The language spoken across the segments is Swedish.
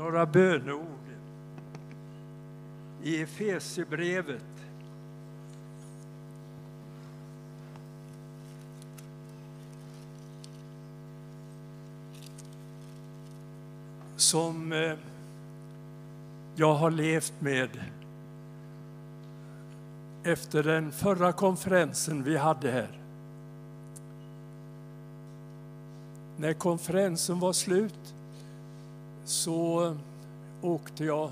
några böneord i Efesierbrevet. Som eh, jag har levt med efter den förra konferensen vi hade här. När konferensen var slut så åkte jag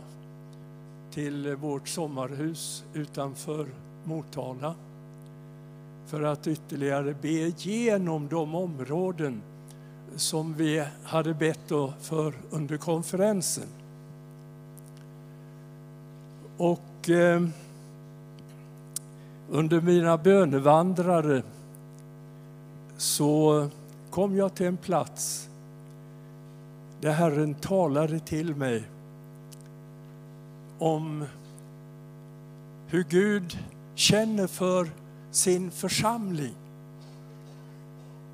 till vårt sommarhus utanför Motala för att ytterligare be igenom de områden som vi hade bett för under konferensen. Och eh, under mina bönevandrare så kom jag till en plats där Herren talade till mig om hur Gud känner för sin församling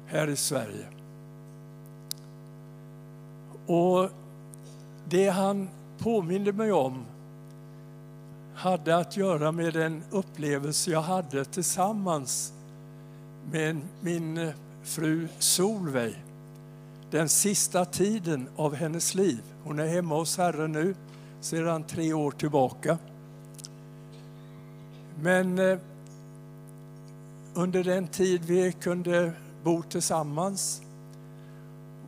här i Sverige. Och det han påminde mig om hade att göra med den upplevelse jag hade tillsammans med min fru Solveig den sista tiden av hennes liv. Hon är hemma hos Herren nu sedan tre år tillbaka. Men eh, under den tid vi kunde bo tillsammans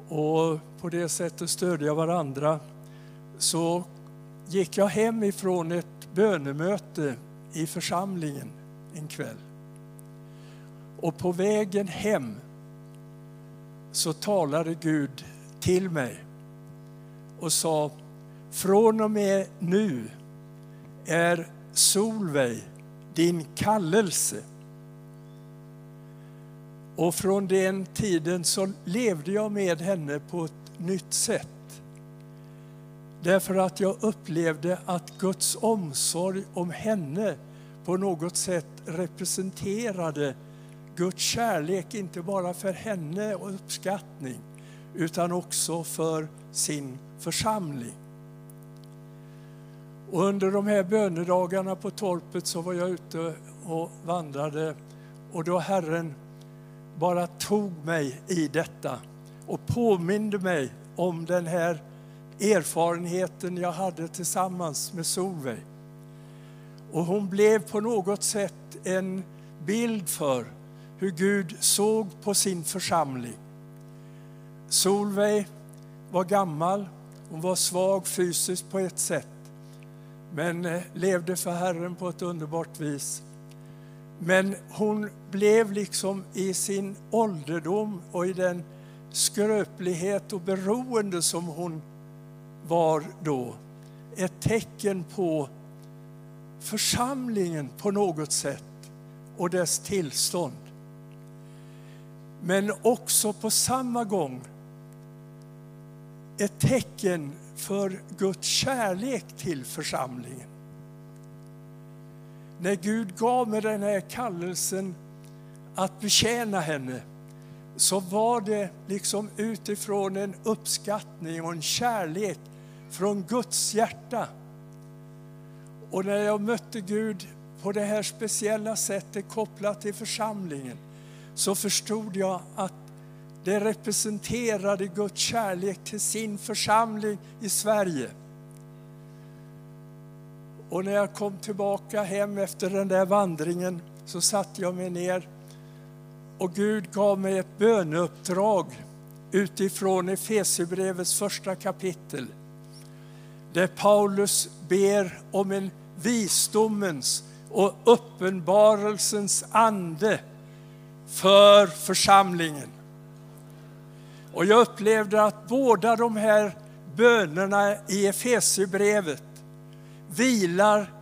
och på det sättet stödja varandra så gick jag hem ifrån ett bönemöte i församlingen en kväll. Och på vägen hem så talade Gud till mig och sa från och med nu är Solveig din kallelse. Och från den tiden så levde jag med henne på ett nytt sätt. Därför att jag upplevde att Guds omsorg om henne på något sätt representerade Guds kärlek, inte bara för henne och uppskattning, utan också för sin församling. Och under de här bönedagarna på torpet så var jag ute och vandrade och då Herren bara tog mig i detta och påminde mig om den här erfarenheten jag hade tillsammans med Solveig. Och hon blev på något sätt en bild för hur Gud såg på sin församling. Solveig var gammal, hon var svag fysiskt på ett sätt, men eh, levde för Herren på ett underbart vis. Men hon blev liksom i sin ålderdom och i den skröplighet och beroende som hon var då ett tecken på församlingen på något sätt och dess tillstånd. Men också på samma gång ett tecken för Guds kärlek till församlingen. När Gud gav mig den här kallelsen att betjäna henne så var det liksom utifrån en uppskattning och en kärlek från Guds hjärta. Och när jag mötte Gud på det här speciella sättet kopplat till församlingen så förstod jag att det representerade Guds kärlek till sin församling i Sverige. Och när jag kom tillbaka hem efter den där vandringen så satte jag mig ner och Gud gav mig ett böneuppdrag utifrån Efesierbrevets första kapitel. Där Paulus ber om en visdomens och uppenbarelsens ande för församlingen. Och jag upplevde att båda de här bönerna i Efesierbrevet vilar,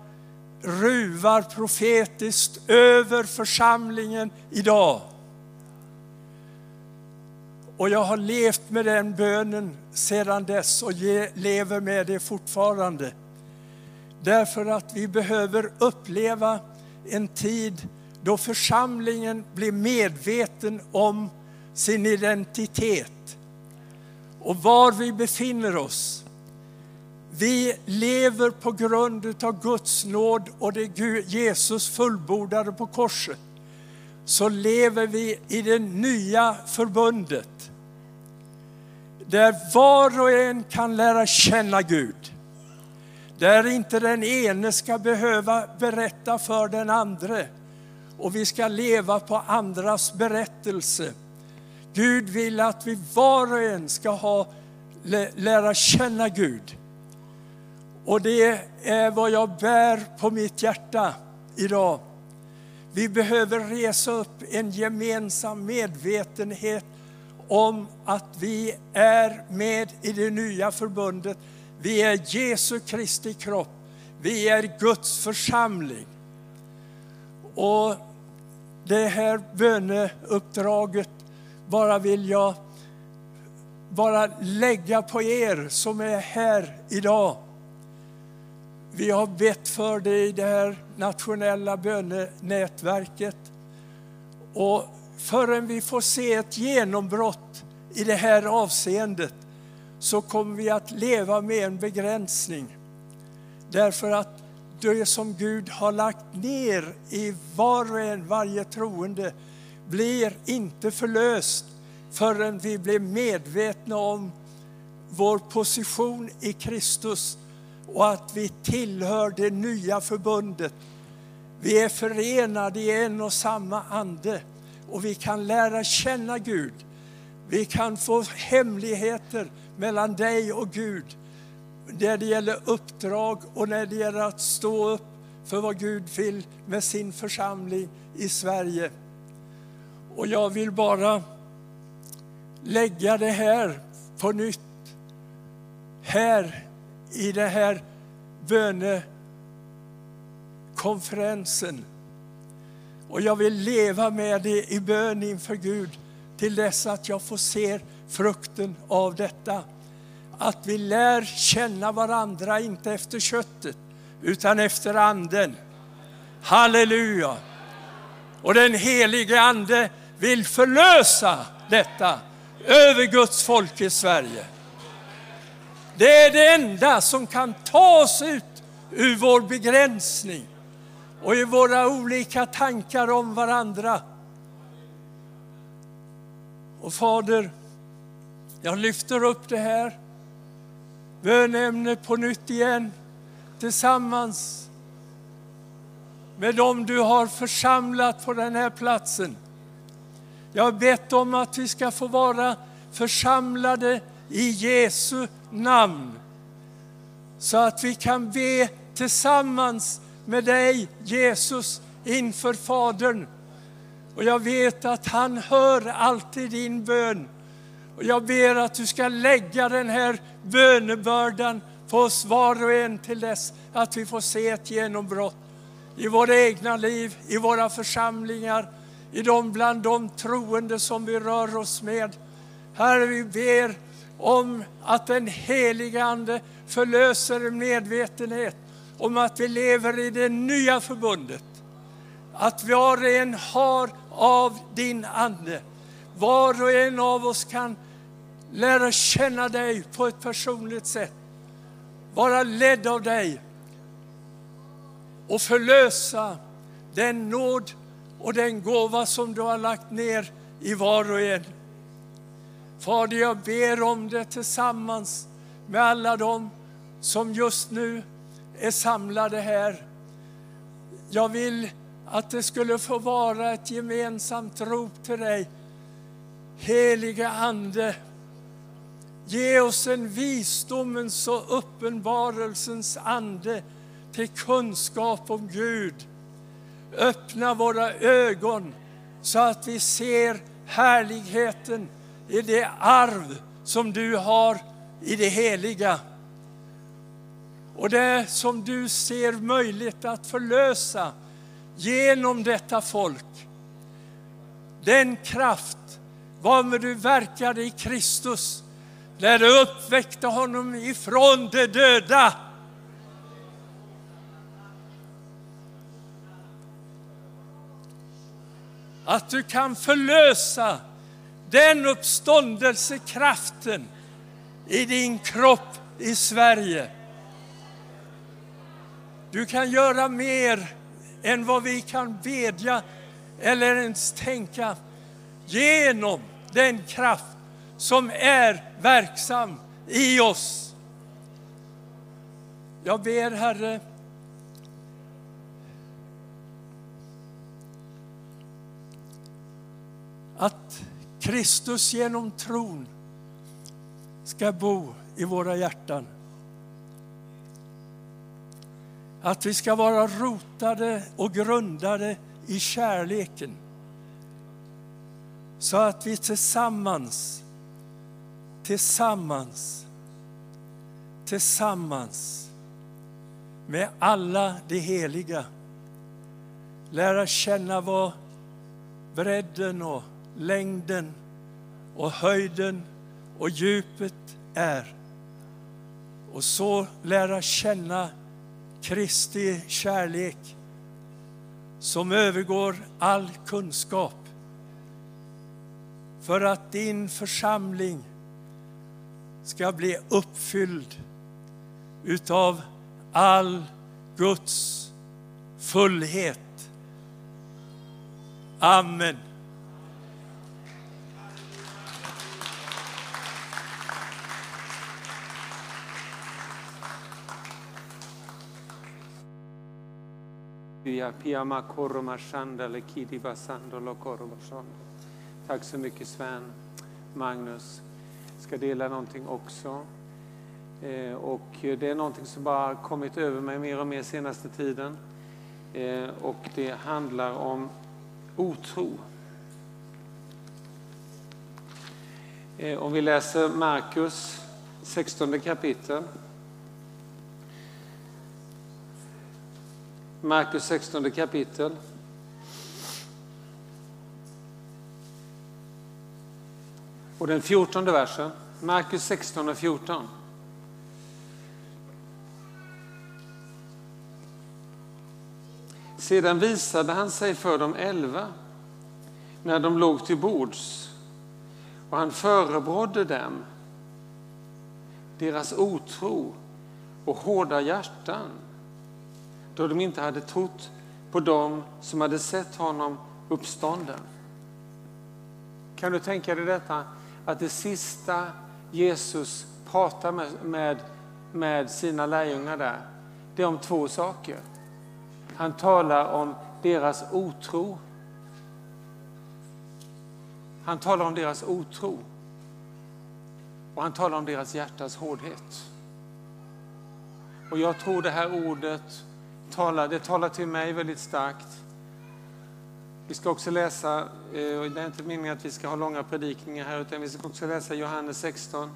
ruvar profetiskt över församlingen idag. Och jag har levt med den bönen sedan dess och lever med det fortfarande. Därför att vi behöver uppleva en tid då församlingen blir medveten om sin identitet och var vi befinner oss. vi lever på grund av Guds nåd och det Jesus fullbordade på korset, så lever vi i det nya förbundet. Där var och en kan lära känna Gud. Där inte den ene ska behöva berätta för den andre och vi ska leva på andras berättelse. Gud vill att vi var och en ska ha, lära känna Gud. Och det är vad jag bär på mitt hjärta idag. Vi behöver resa upp en gemensam medvetenhet om att vi är med i det nya förbundet. Vi är Jesu Kristi kropp. Vi är Guds församling. Och det här böneuppdraget bara vill jag bara lägga på er som är här idag. Vi har bett för det i det här nationella bönenätverket. Och förrän vi får se ett genombrott i det här avseendet så kommer vi att leva med en begränsning. Därför att det som Gud har lagt ner i var och en, varje troende, blir inte förlöst förrän vi blir medvetna om vår position i Kristus och att vi tillhör det nya förbundet. Vi är förenade i en och samma ande och vi kan lära känna Gud. Vi kan få hemligheter mellan dig och Gud när det gäller uppdrag och när det gäller att stå upp för vad Gud vill med sin församling i Sverige. Och jag vill bara lägga det här på nytt. Här i den här bönekonferensen. Och jag vill leva med det i bön inför Gud till dess att jag får se frukten av detta. Att vi lär känna varandra, inte efter köttet, utan efter anden. Halleluja! Och den helige Ande vill förlösa detta över Guds folk i Sverige. Det är det enda som kan ta oss ut ur vår begränsning och i våra olika tankar om varandra. Och Fader, jag lyfter upp det här bönämne på nytt igen tillsammans med dem du har församlat på den här platsen. Jag har bett om att vi ska få vara församlade i Jesu namn. Så att vi kan be tillsammans med dig Jesus inför Fadern. Och jag vet att han hör alltid din bön. Och jag ber att du ska lägga den här bönebördan på oss var och en till dess att vi får se ett genombrott i våra egna liv, i våra församlingar, i de bland de troende som vi rör oss med. Herre, vi ber om att den heliga Ande förlöser medvetenhet om att vi lever i det nya förbundet. Att var och en har av din Ande. Var och en av oss kan lära känna dig på ett personligt sätt. Vara ledd av dig och förlösa den nåd och den gåva som du har lagt ner i var och en. Fader, jag ber om det tillsammans med alla dem som just nu är samlade här. Jag vill att det skulle få vara ett gemensamt rop till dig. Heliga Ande, ge oss en visdomens och uppenbarelsens ande till kunskap om Gud. Öppna våra ögon så att vi ser härligheten i det arv som du har i det heliga. Och det som du ser möjligt att förlösa genom detta folk. Den kraft varmed du verkade i Kristus när du uppväckte honom ifrån de döda. Att du kan förlösa den uppståndelsekraften i din kropp i Sverige. Du kan göra mer än vad vi kan bedja eller ens tänka genom den kraft som är verksam i oss. Jag ber Herre, att Kristus genom tron ska bo i våra hjärtan. Att vi ska vara rotade och grundade i kärleken. Så att vi tillsammans, tillsammans, tillsammans med alla de heliga lära känna vad bredden och längden och höjden och djupet är. Och så lära känna Kristi kärlek som övergår all kunskap. För att din församling ska bli uppfylld utav all Guds fullhet. Amen. Tack så mycket Sven. Magnus ska dela någonting också. Eh, och det är någonting som bara kommit över mig mer och mer senaste tiden. Eh, och det handlar om otro. Eh, om vi läser Markus 16 kapitel. Markus 16 kapitel. Och den 14 versen. Markus 16 och 14. Sedan visade han sig för de elva när de låg till bords och han förebrådde dem deras otro och hårda hjärtan då de inte hade trott på dem som hade sett honom uppstånden. Kan du tänka dig detta? Att det sista Jesus pratar med, med, med sina lärjungar där, det är om två saker. Han talar om deras otro. Han talar om deras otro. Och han talar om deras hjärtas hårdhet. Och jag tror det här ordet talar, det talar till mig väldigt starkt. Vi ska också läsa, eh, och det är inte meningen att vi ska ha långa predikningar här, utan vi ska också läsa Johannes 16.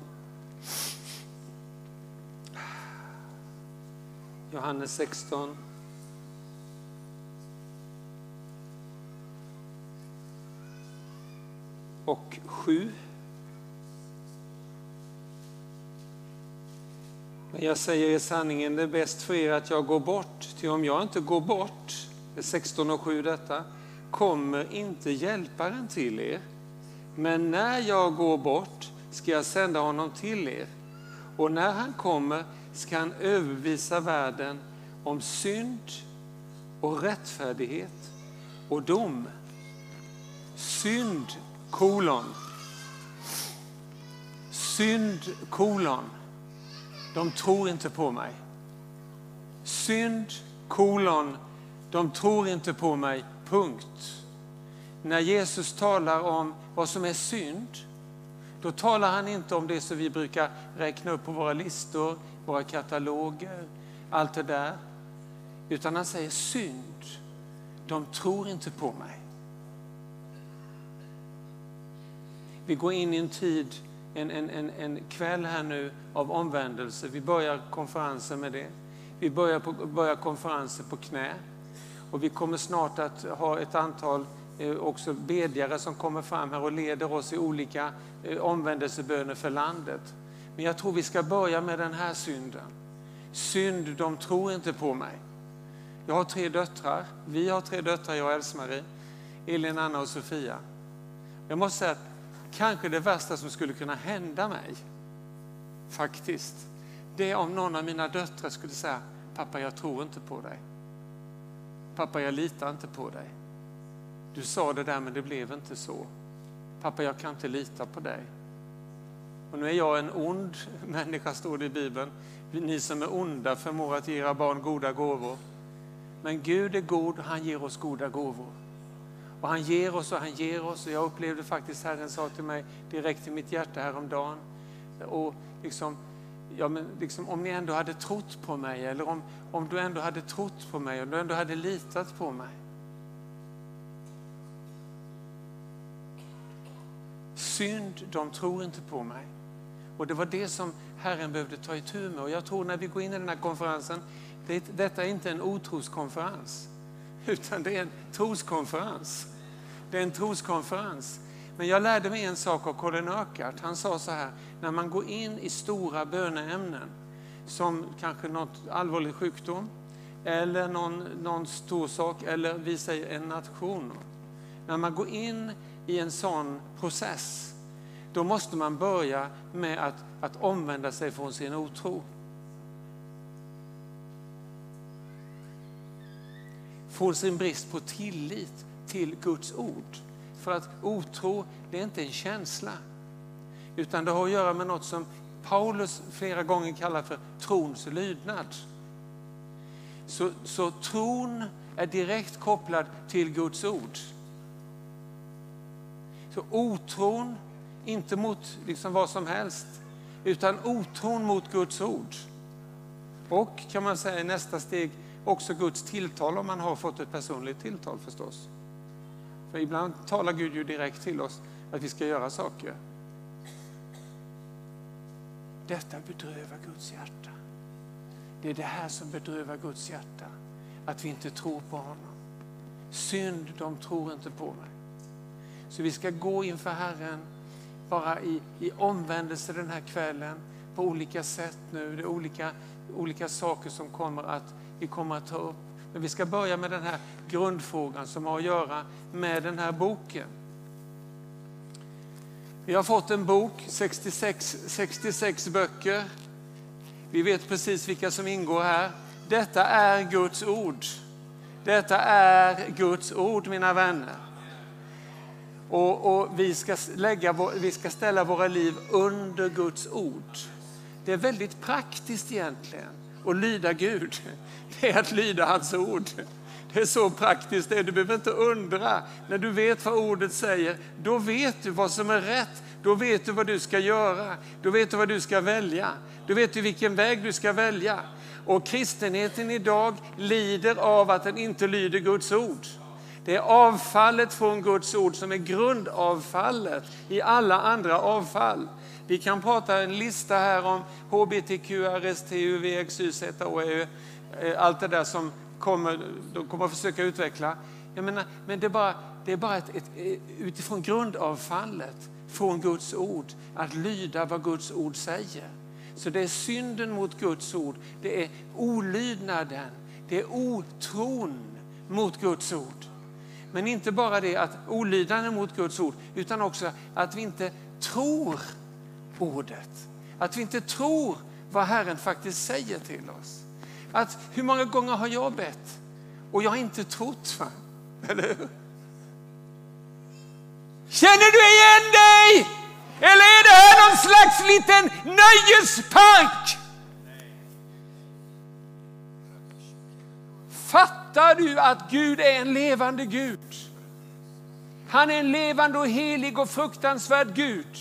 Johannes 16. Och 7. Men jag säger er sanningen, det är bäst för er att jag går bort. Ty om jag inte går bort, det är 16 och 7 detta, kommer inte hjälparen till er. Men när jag går bort ska jag sända honom till er. Och när han kommer ska han övervisa världen om synd och rättfärdighet och dom. Synd, kolon. Synd, kolon. De tror inte på mig. Synd, kolon. De tror inte på mig, punkt. När Jesus talar om vad som är synd, då talar han inte om det som vi brukar räkna upp på våra listor, våra kataloger, allt det där. Utan han säger synd. De tror inte på mig. Vi går in i en tid en, en, en, en kväll här nu av omvändelse. Vi börjar konferensen med det. Vi börjar, på, börjar konferensen på knä. Och vi kommer snart att ha ett antal eh, också bedjare som kommer fram här och leder oss i olika eh, omvändelseböner för landet. Men jag tror vi ska börja med den här synden. Synd, de tror inte på mig. Jag har tre döttrar. Vi har tre döttrar, jag och Else-Marie. Elin, Anna och Sofia. Jag måste säga att kanske det värsta som skulle kunna hända mig, faktiskt, det är om någon av mina döttrar skulle säga, pappa jag tror inte på dig. Pappa jag litar inte på dig. Du sa det där men det blev inte så. Pappa jag kan inte lita på dig. Och nu är jag en ond människa, står det i Bibeln. Ni som är onda förmår att ge era barn goda gåvor. Men Gud är god och han ger oss goda gåvor. Och han ger oss och han ger oss. Och jag upplevde faktiskt Herren sa till mig direkt i mitt hjärta häromdagen. Och liksom, ja, men liksom, om ni ändå hade trott på mig, eller om, om du ändå hade trott på mig, om du ändå hade litat på mig. Synd, de tror inte på mig. Och det var det som Herren behövde ta itu med. Och jag tror när vi går in i den här konferensen, det, detta är inte en otroskonferens, utan det är en troskonferens. Det är en troskonferens. Men jag lärde mig en sak av Colin Urquhart. Han sa så här, när man går in i stora böneämnen, som kanske något allvarlig sjukdom, eller någon, någon stor sak, eller vi säger en nation. När man går in i en sån process, då måste man börja med att, att omvända sig från sin otro. Från sin brist på tillit till Guds ord. För att otro, det är inte en känsla. Utan det har att göra med något som Paulus flera gånger kallar för trons lydnad. Så, så tron är direkt kopplad till Guds ord. Så otron, inte mot liksom vad som helst, utan otron mot Guds ord. Och kan man säga i nästa steg också Guds tilltal om man har fått ett personligt tilltal förstås. För ibland talar Gud ju direkt till oss att vi ska göra saker. Detta bedrövar Guds hjärta. Det är det här som bedrövar Guds hjärta. Att vi inte tror på honom. Synd, de tror inte på mig. Så vi ska gå inför Herren bara i, i omvändelse den här kvällen på olika sätt nu. Det är olika, olika saker som kommer att, vi kommer att ta upp. Men vi ska börja med den här grundfrågan som har att göra med den här boken. Vi har fått en bok, 66, 66 böcker. Vi vet precis vilka som ingår här. Detta är Guds ord. Detta är Guds ord, mina vänner. Och, och vi, ska lägga, vi ska ställa våra liv under Guds ord. Det är väldigt praktiskt egentligen och lyda Gud. Det är att lyda hans ord. Det är så praktiskt, det du behöver inte undra. När du vet vad ordet säger, då vet du vad som är rätt. Då vet du vad du ska göra. Då vet du vad du ska välja. Då vet du vilken väg du ska välja. Och kristenheten idag lider av att den inte lyder Guds ord. Det är avfallet från Guds ord som är grundavfallet i alla andra avfall. Vi kan prata en lista här om HBTQ, RSTU, VXY, ZOE, eh, allt det där som kommer, de kommer att försöka utveckla. Jag menar, men det är bara, det är bara ett, ett, eh, utifrån grundavfallet från Guds ord, att lyda vad Guds ord säger. Så det är synden mot Guds ord, det är olydnaden, det är otron mot Guds ord. Men inte bara det att olydnaden mot Guds ord, utan också att vi inte tror ordet. Att vi inte tror vad Herren faktiskt säger till oss. Att hur många gånger har jag bett och jag har inte trott? Va? Eller hur? Känner du igen dig? Eller är det här någon slags liten nöjespark? Fattar du att Gud är en levande Gud? Han är en levande och helig och fruktansvärd Gud.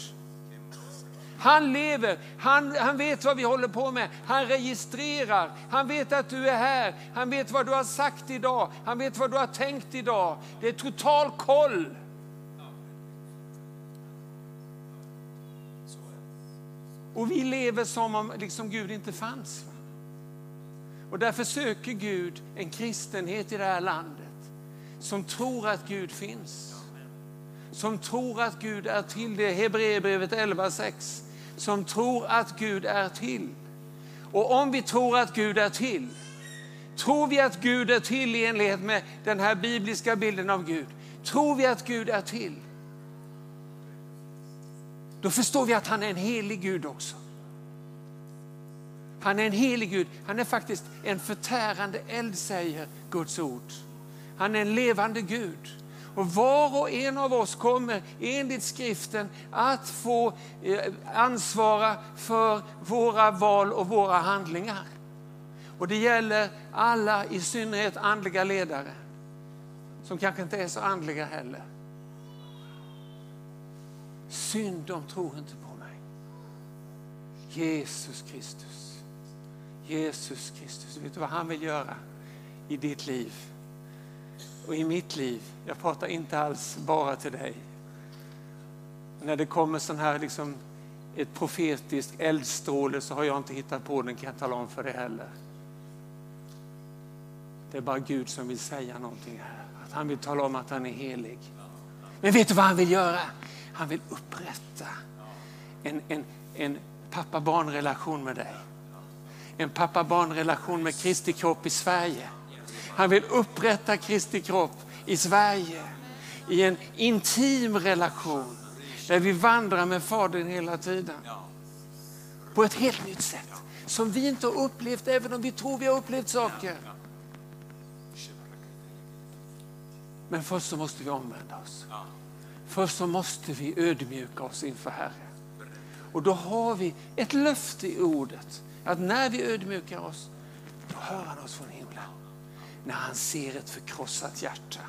Han lever, han, han vet vad vi håller på med, han registrerar, han vet att du är här, han vet vad du har sagt idag, han vet vad du har tänkt idag. Det är total koll. Och vi lever som om liksom Gud inte fanns. Och därför söker Gud en kristenhet i det här landet som tror att Gud finns. Som tror att Gud är till. Det Hebreerbrevet 11.6 som tror att Gud är till. Och om vi tror att Gud är till, tror vi att Gud är till i enlighet med den här bibliska bilden av Gud, tror vi att Gud är till, då förstår vi att han är en helig Gud också. Han är en helig Gud. Han är faktiskt en förtärande eld, säger Guds ord. Han är en levande Gud. Och var och en av oss kommer enligt skriften att få eh, ansvara för våra val och våra handlingar. Och det gäller alla, i synnerhet andliga ledare, som kanske inte är så andliga heller. Synd, de tror inte på mig. Jesus Kristus. Jesus Kristus. Vet du vad han vill göra i ditt liv? Och i mitt liv. Jag pratar inte alls bara till dig. När det kommer sån här liksom ett profetiskt eldstråle så har jag inte hittat på den, kan jag tala om för dig heller. Det är bara Gud som vill säga någonting här. Att han vill tala om att han är helig. Men vet du vad han vill göra? Han vill upprätta en, en, en pappa-barn-relation med dig. En pappa-barn-relation med Kristi kropp i Sverige. Han vill upprätta Kristi kropp i Sverige i en intim relation där vi vandrar med Fadern hela tiden. På ett helt nytt sätt som vi inte har upplevt även om vi tror vi har upplevt saker. Men först så måste vi omvända oss. Först så måste vi ödmjuka oss inför Herren. Och då har vi ett löfte i ordet att när vi ödmjukar oss, då hör han oss från himlen. När han ser ett förkrossat hjärta.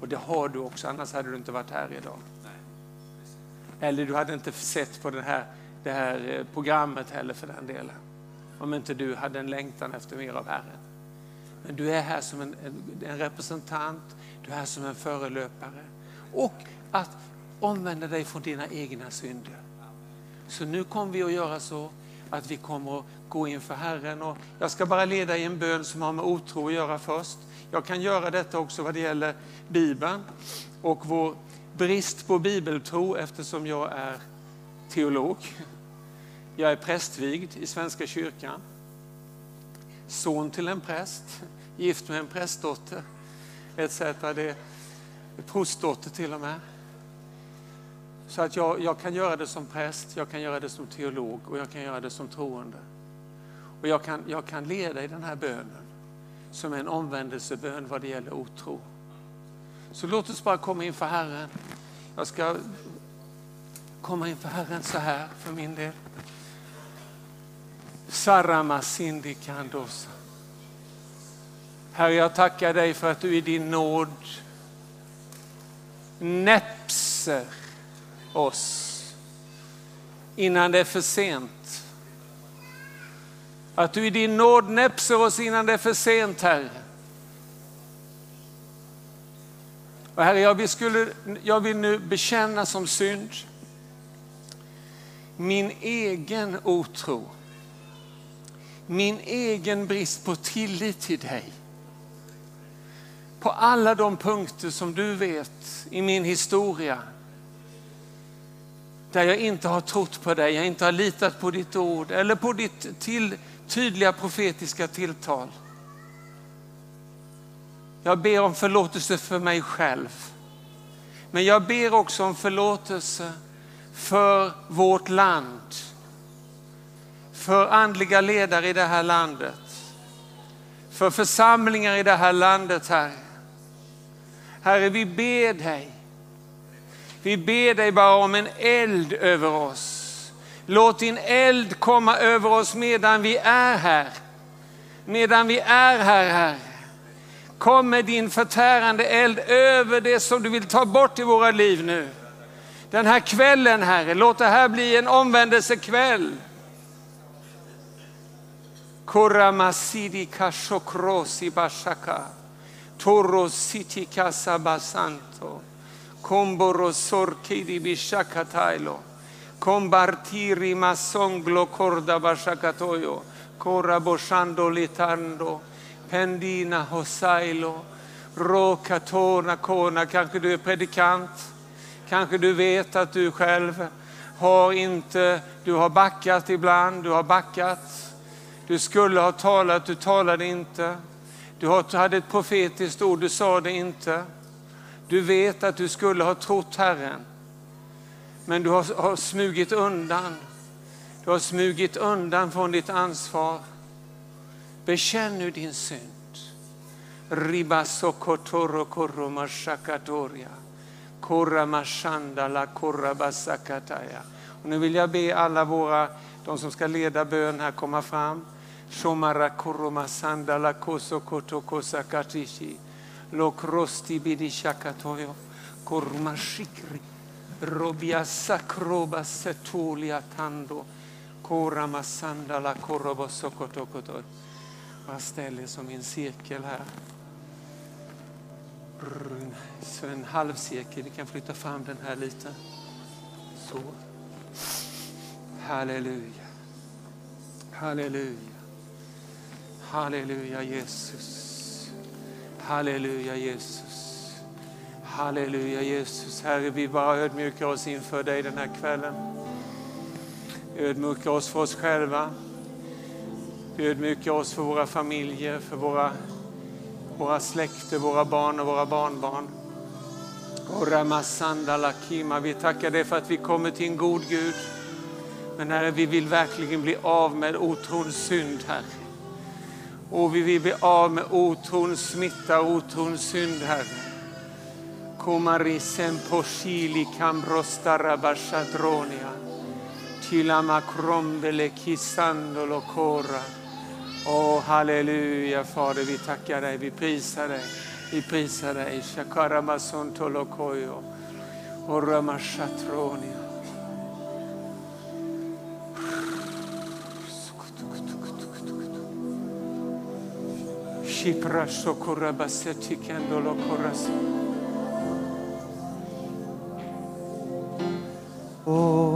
Och det har du också, annars hade du inte varit här idag. Eller du hade inte sett på det här, det här eh, programmet heller för den delen. Om inte du hade en längtan efter mer av Herren. Men du är här som en, en, en representant, du är här som en förelöpare. Och att omvända dig från dina egna synder. Så nu kommer vi att göra så att vi kommer att gå inför Herren. Och jag ska bara leda i en bön som har med otro att göra först. Jag kan göra detta också vad det gäller Bibeln och vår brist på bibeltro eftersom jag är teolog. Jag är prästvigd i Svenska kyrkan. Son till en präst, gift med en prästdotter etc. Det är prostdotter till och med. Så att jag, jag kan göra det som präst, jag kan göra det som teolog och jag kan göra det som troende. Och jag kan, jag kan leda i den här bönen som är en omvändelsebön vad det gäller otro. Så låt oss bara komma inför Herren. Jag ska komma inför Herren så här för min del. Sarama Sindi Kandosa. Herre, jag tackar dig för att du i din nåd näpser oss innan det är för sent. Att du i din nåd näpser oss innan det är för sent, Herre. Och herre, jag vill, skulle, jag vill nu bekänna som synd min egen otro, min egen brist på tillit till dig. På alla de punkter som du vet i min historia där jag inte har trott på dig, jag inte har litat på ditt ord eller på ditt till, tydliga profetiska tilltal. Jag ber om förlåtelse för mig själv. Men jag ber också om förlåtelse för vårt land. För andliga ledare i det här landet. För församlingar i det här landet, Herre. Herre, vi ber dig. Vi ber dig bara om en eld över oss. Låt din eld komma över oss medan vi är här. Medan vi är här, Herre. Kom med din förtärande eld över det som du vill ta bort i våra liv nu. Den här kvällen, Herre, låt det här bli en omvändelsekväll. Koramasidi kashokrosi bashaka. Toro siti kasabasanto. Komboro sorkidi bishakatailo. Combartiri masonglo corda bashakatoyo. Cora boshando litando. Pendina hosailo. Rokatona kona. Kanske du är predikant. Kanske du vet att du själv har inte, du har backat ibland, du har backat. Du skulle ha talat, du talade inte. Du hade ett profetiskt ord, du sa det inte. Du vet att du skulle ha trott Herren, men du har, har smugit undan. Du har smugit undan från ditt ansvar. Bekänn nu din synd. Ribasokotoro koromashakatoria. Koramashandala korabasakataya. Och nu vill jag be alla våra, de som ska leda bön här, komma fram. Shomara koromasandala kosokotokosakatishi. Lokrosti bidishakatoyo. Kormashikri. Robia sakroba setulia tando. Koramasandala korobosokotokotor. Bara ställ ställer som i en cirkel här. Så en halv cirkel. Vi kan flytta fram den här lite. Så. Halleluja. Halleluja. Halleluja Jesus. Halleluja Jesus. Halleluja Jesus. Herre, vi bara ödmjukar oss inför dig den här kvällen. Ödmjukar oss för oss själva. Ödmjukar oss för våra familjer, för våra, våra släkter, våra barn och våra barnbarn. Vi tackar dig för att vi kommer till en god Gud. Men Herre, vi vill verkligen bli av med otrons synd, Herre. Och vi vill bli av med otrons smitta, otrons synd, Herre. Komarisen poshili kambrostara bashadronia. Tilama krombele kisandolo kora. Åh, halleluja Fader, vi tackar dig, vi prisar dig. Vi prisar dig. Shakaramason tolokoyo. Och ramashatronia. Shikra Sokorabaseti Oh.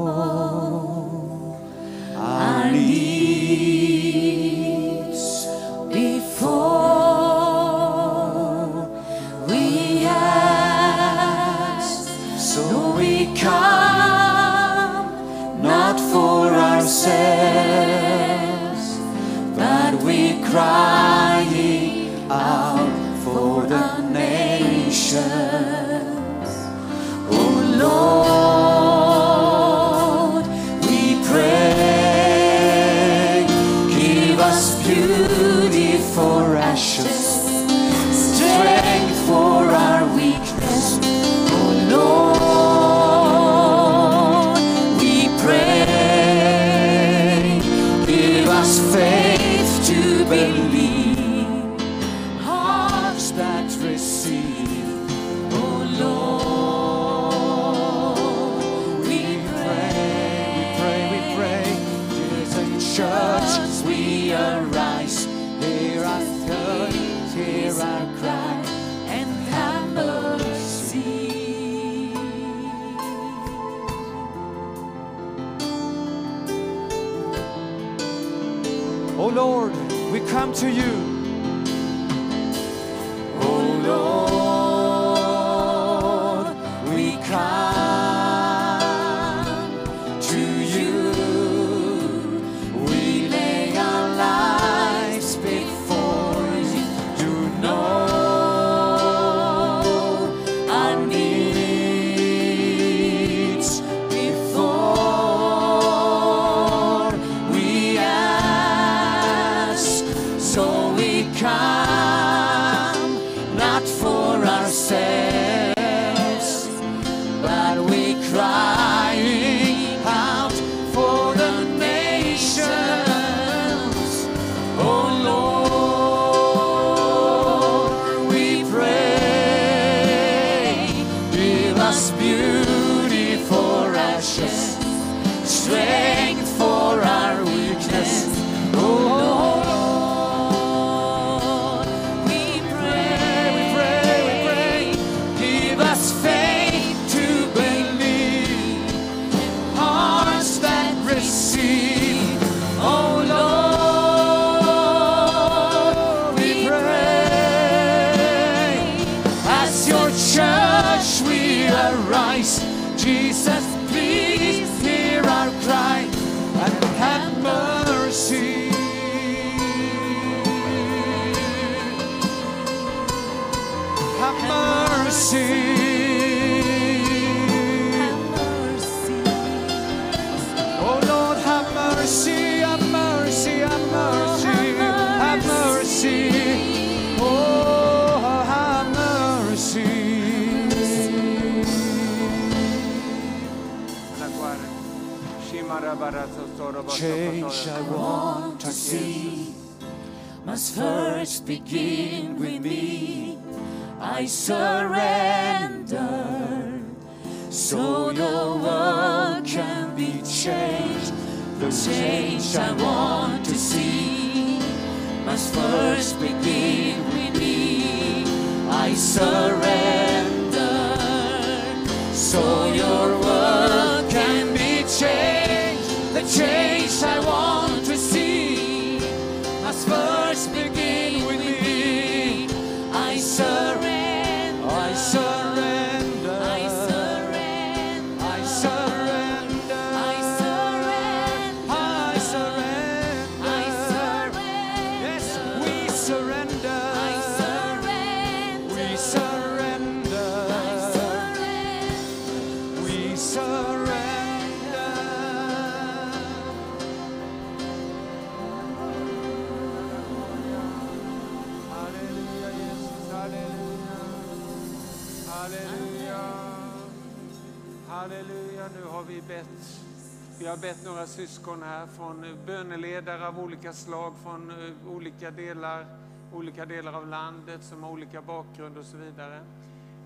Syskon här från eh, böneledare av olika slag, från eh, olika delar, olika delar av landet som har olika bakgrund och så vidare.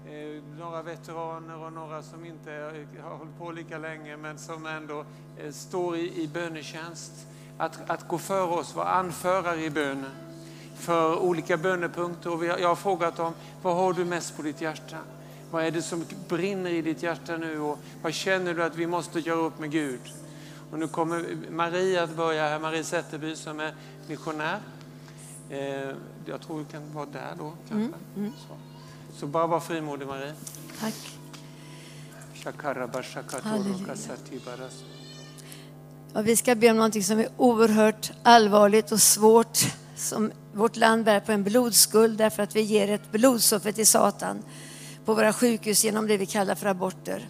Eh, några veteraner och några som inte har hållit på lika länge men som ändå står i, i bönetjänst. Att, att gå före oss, vara anförare i bönen för olika bönepunkter. Och jag har frågat dem, vad har du mest på ditt hjärta? Vad är det som brinner i ditt hjärta nu och vad känner du att vi måste göra upp med Gud? Och nu kommer Marie att börja här, Marie Zetterby som är missionär. Eh, jag tror vi kan vara där då kanske. Så. Så bara var frimodig Marie. Tack. Och vi ska be om någonting som är oerhört allvarligt och svårt. Som vårt land bär på en blodskuld därför att vi ger ett blodsoffer till Satan på våra sjukhus genom det vi kallar för aborter.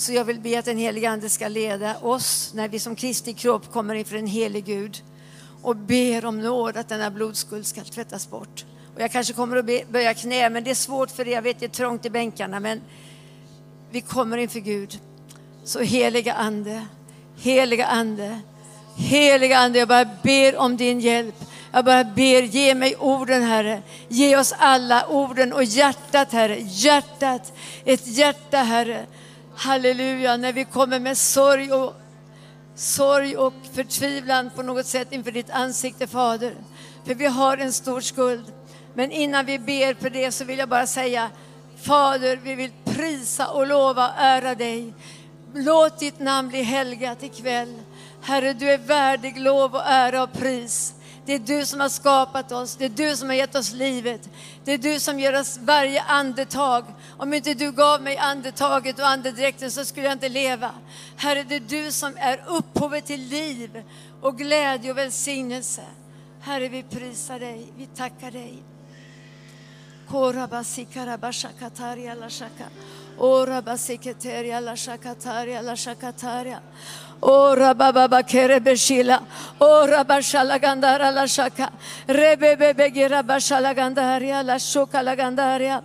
Så jag vill be att den helige Ande ska leda oss när vi som Kristi kropp kommer inför en helig Gud och ber om nåd att denna blodskuld ska tvättas bort. Och jag kanske kommer att be, böja knä, men det är svårt för det. Jag vet det är trångt i bänkarna, men vi kommer inför Gud. Så heliga Ande, heliga Ande, heliga Ande, jag bara ber om din hjälp. Jag bara ber, ge mig orden Herre. Ge oss alla orden och hjärtat Herre, hjärtat. Ett hjärta Herre. Halleluja, när vi kommer med sorg och sorg och förtvivlan på något sätt inför ditt ansikte Fader. För vi har en stor skuld. Men innan vi ber för det så vill jag bara säga Fader, vi vill prisa och lova och ära dig. Låt ditt namn bli helgat ikväll. Herre, du är värdig lov och ära och pris. Det är du som har skapat oss, det är du som har gett oss livet. Det är du som ger oss varje andetag. Om inte du gav mig andetaget och andedräkten så skulle jag inte leva. Herre, det är du som är upphovet till liv och glädje och välsignelse. Herre, vi prisar dig, vi tackar dig. Korabasikarabaşakataria la la la. Ora baba kerebeshila. Ora bashalagandara la şaka. Rebebebe gira bashalagandria la shokalagandria.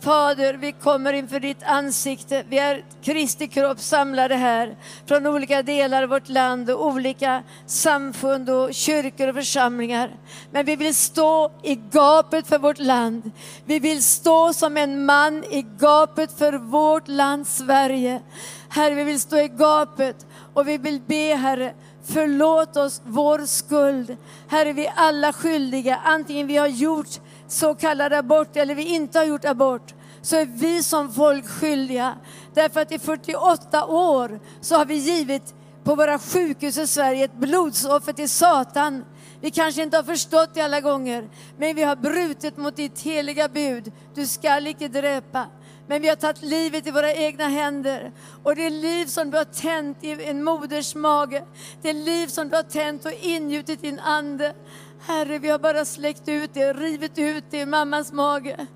Fader, vi kommer inför ditt ansikte. Vi är Kristi kropp samlade här från olika delar av vårt land och olika samfund och kyrkor och församlingar. Men vi vill stå i gapet för vårt land. Vi vill stå som en man i gapet för vårt land Sverige. Herre, vi vill stå i gapet och vi vill be Herre, förlåt oss vår skuld. Herre, vi är alla skyldiga, antingen vi har gjort så kallad abort eller vi inte har gjort abort, så är vi som folk skyldiga. Därför att i 48 år så har vi givit på våra sjukhus i Sverige ett blodsoffer till Satan. Vi kanske inte har förstått det alla gånger, men vi har brutit mot ditt heliga bud. Du skall icke dräpa. Men vi har tagit livet i våra egna händer. Och det liv som du har tänt i en moders mage, det liv som du har tänt och ingjutit din ande. Herre, vi har bara släckt ut det, rivit ut det i mammas mage.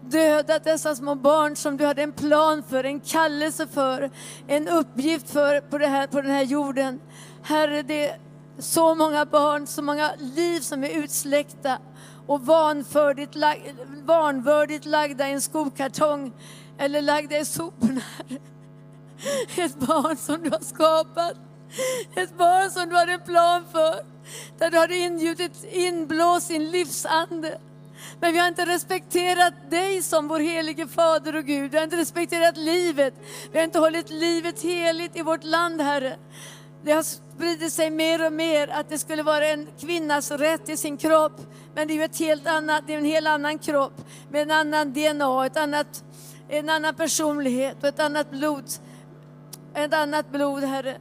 Dödat dessa små barn som du hade en plan för, en kallelse för, en uppgift för på, det här, på den här jorden. Herre, det är så många barn, så många liv som är utsläckta och vanvördigt, vanvördigt lagda i en skokartong eller lagda i soporna. Ett barn som du har skapat Ett barn som du hade en plan för. Där du hade ingjutit, inblåst din livsande. Men vi har inte respekterat dig som vår helige Fader och Gud. Vi har inte respekterat livet. Vi har inte hållit livet heligt i vårt land, Herre. Det har spridit sig mer och mer att det skulle vara en kvinnas rätt till sin kropp. Men det är ju ett helt annat, det är en helt annan kropp med en annan DNA, ett annat, en annan personlighet och ett annat blod. Ett annat blod, Herre.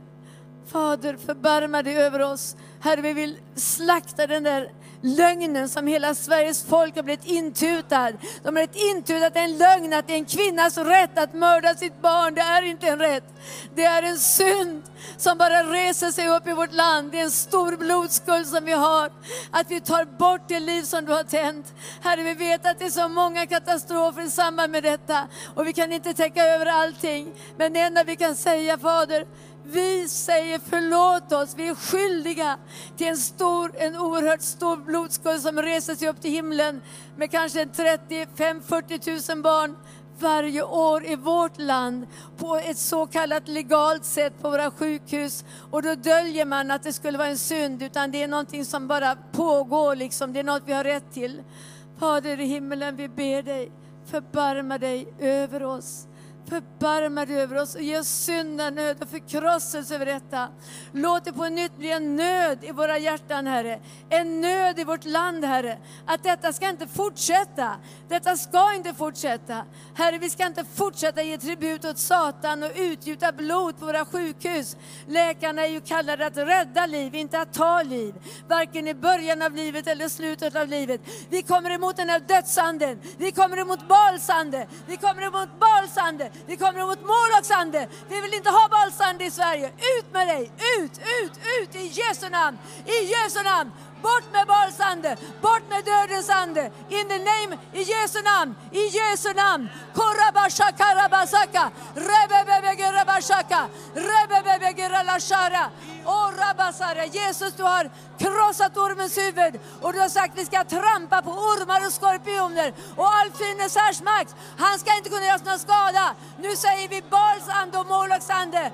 Fader, förbarma dig över oss. Herre, vi vill slakta den där lögnen som hela Sveriges folk har blivit intutad. De har blivit intutat en lögn att det är en kvinnas rätt att mörda sitt barn. Det är inte en rätt. Det är en synd som bara reser sig upp i vårt land. Det är en stor blodskuld som vi har. Att vi tar bort det liv som du har tänt. Herre, vi vet att det är så många katastrofer i samband med detta. Och vi kan inte täcka över allting. Men det enda vi kan säga, Fader, vi säger förlåt oss, vi är skyldiga till en stor, en oerhört stor blodskuld som reser sig upp till himlen med kanske 35-40 000 barn varje år i vårt land på ett så kallat legalt sätt på våra sjukhus. Och då döljer man att det skulle vara en synd, utan det är någonting som bara pågår, liksom. det är något vi har rätt till. Fader i himmelen, vi ber dig, förbarma dig över oss. Förbarma dig över oss och ge oss syndanöd och förkrosselse över detta. Låt det på nytt bli en nöd i våra hjärtan, Herre. En nöd i vårt land, Herre. Att detta ska inte fortsätta. Detta ska inte fortsätta. Herre, vi ska inte fortsätta ge tribut åt Satan och utgjuta blod på våra sjukhus. Läkarna är ju kallade att rädda liv, inte att ta liv. Varken i början av livet eller slutet av livet. Vi kommer emot den här dödsanden. Vi kommer emot balsande. Vi kommer emot balsande. Vi kommer emot målvaktsande. Vi vill inte ha balsande i Sverige. Ut med dig! Ut, ut, ut i Jesu namn! I Jesu namn! Bort med balsande, bort med dödens ande. In the name, i Jesu namn, i Jesu namn. Korabashaka rabasaka, rebebebege rabashaka, rebebebege ralashara. Åh rabasara, Jesus du har krossat ormens huvud och du har sagt att vi ska trampa på ormar och skorpioner och all fiendens härsmakt. Han ska inte kunna göra oss någon skada. Nu säger vi balsande och målvaktsande.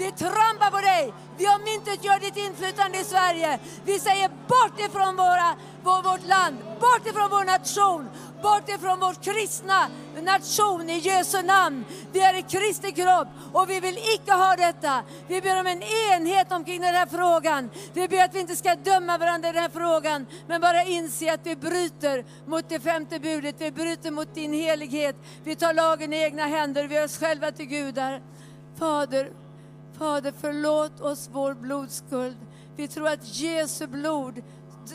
Vi trampar på dig. Vi omintetgör ditt inflytande i Sverige. Vi säger bort ifrån våra, vår, vårt land, bort ifrån vår nation, bort ifrån vår kristna nation i Jesu namn. Vi är i Kristi kropp och vi vill icke ha detta. Vi ber om en enhet omkring den här frågan. Vi ber att vi inte ska döma varandra i den här frågan, men bara inse att vi bryter mot det femte budet. Vi bryter mot din helighet. Vi tar lagen i egna händer. Vi gör oss själva till gudar. Fader, Fader, förlåt oss vår blodskuld. Vi tror att Jesu blod